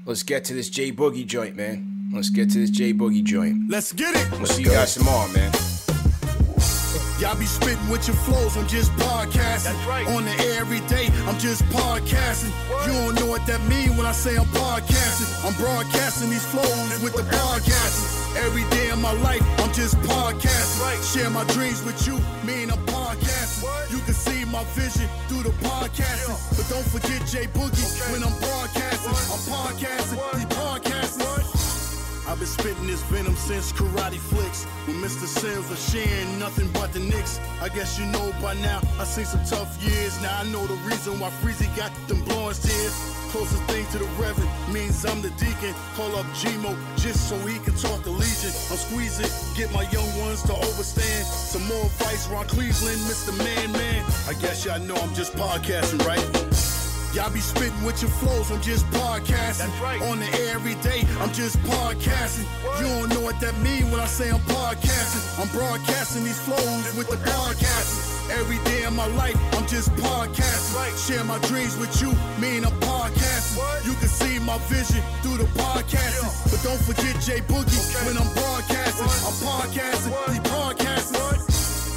let's get to this J Boogie joint, man. Let's get to this J Boogie joint. Let's get it. We'll see you guys tomorrow, man. Y'all be spitting with your flows, I'm just podcasting. That's right. On the air every day, I'm just podcasting. You don't know what that mean when I say I'm podcasting. I'm broadcasting these flows with the podcasting. Every day of my life, I'm just podcasting. Right. Share my dreams with you, me and I'm podcasting. What? You can see my vision through the podcasting. Yeah. But don't forget J Boogie okay. when I'm broadcasting. What? I'm podcasting, what? I've been spitting this venom since karate flicks. When Mr. Sims was sharing nothing but the Knicks. I guess you know by now, I seen some tough years. Now I know the reason why Freezy got them blowing tears. Closest thing to the Reverend means I'm the deacon. Call up Gmo just so he can talk the Legion. I'm squeezing, get my young ones to overstand. Some more advice, Ron Cleveland, Mr. Man Man. I guess y'all know I'm just podcasting, right? Y'all be spitting with your flows, I'm just podcasting. That's right. On the air every day, I'm just podcasting. What? You don't know what that mean when I say I'm podcasting. I'm broadcasting these flows with the podcasting. Every day of my life, I'm just podcasting. Right. Share my dreams with you, mean I'm podcasting. What? You can see my vision through the podcasting. Yeah. But don't forget J Boogie okay. when I'm broadcasting. What? I'm podcasting, he podcasting.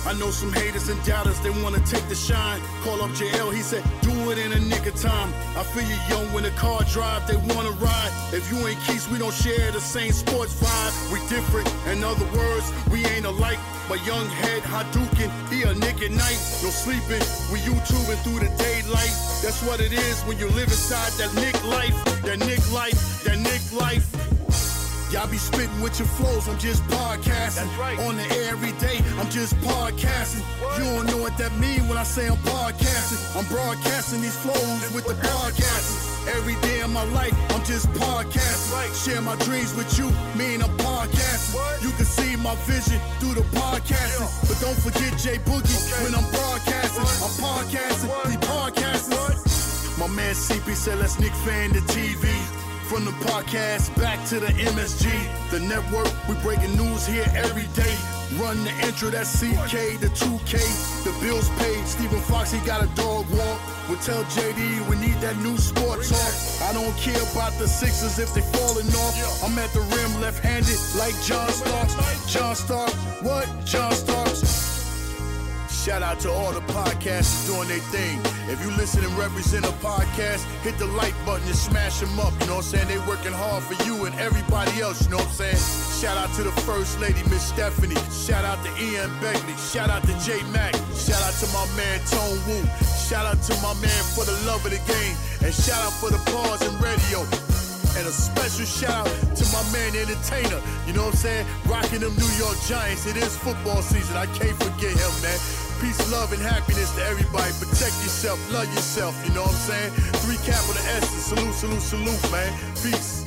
I know some haters and doubters, they wanna take the shine. Call up JL, he said, do it in a nick of time. I feel you young when the car drive, they wanna ride. If you ain't Keys, we don't share the same sports vibe. We different, in other words, we ain't alike. My young head Hadouken, he a nick at night. No sleeping, we YouTubing through the daylight. That's what it is when you live inside that Nick life. That Nick life, that Nick life. Y'all be spitting with your flows, I'm just podcasting. That's right. On the air every day, I'm just podcasting. What? You don't know what that mean when I say I'm podcasting. I'm broadcasting these flows with the podcasting. Every day of my life, I'm just podcasting. Right. Share my dreams with you, me and I'm podcasting. What? You can see my vision through the podcasting. Yeah. But don't forget J Boogie okay. when I'm broadcasting. What? I'm podcasting, what? podcasting. My man CP said, let's Nick fan the TV. From the podcast back to the MSG, the network, we breaking news here every day. Run the intro, that's CK, the 2K, the bills paid. Stephen Fox, he got a dog walk. We tell JD we need that new sport talk. I don't care about the Sixers if they falling off. I'm at the rim left-handed like John Starks. John Starks, what? John Starks. Shout out to all the podcasters doing their thing. If you listen and represent a podcast, hit the like button and smash them up. You know what I'm saying? They working hard for you and everybody else. You know what I'm saying? Shout out to the first lady, Miss Stephanie. Shout out to Ian Begley. Shout out to J Mac. Shout out to my man Tone Wu. Shout out to my man for the love of the game. And shout out for the pause and radio. And a special shout out to my man, entertainer. You know what I'm saying? Rocking them New York Giants. It is football season. I can't forget him, man. Peace, love, and happiness to everybody. Protect yourself, love yourself. You know what I'm saying? Three capital S's. Salute, salute, salute, man. Peace.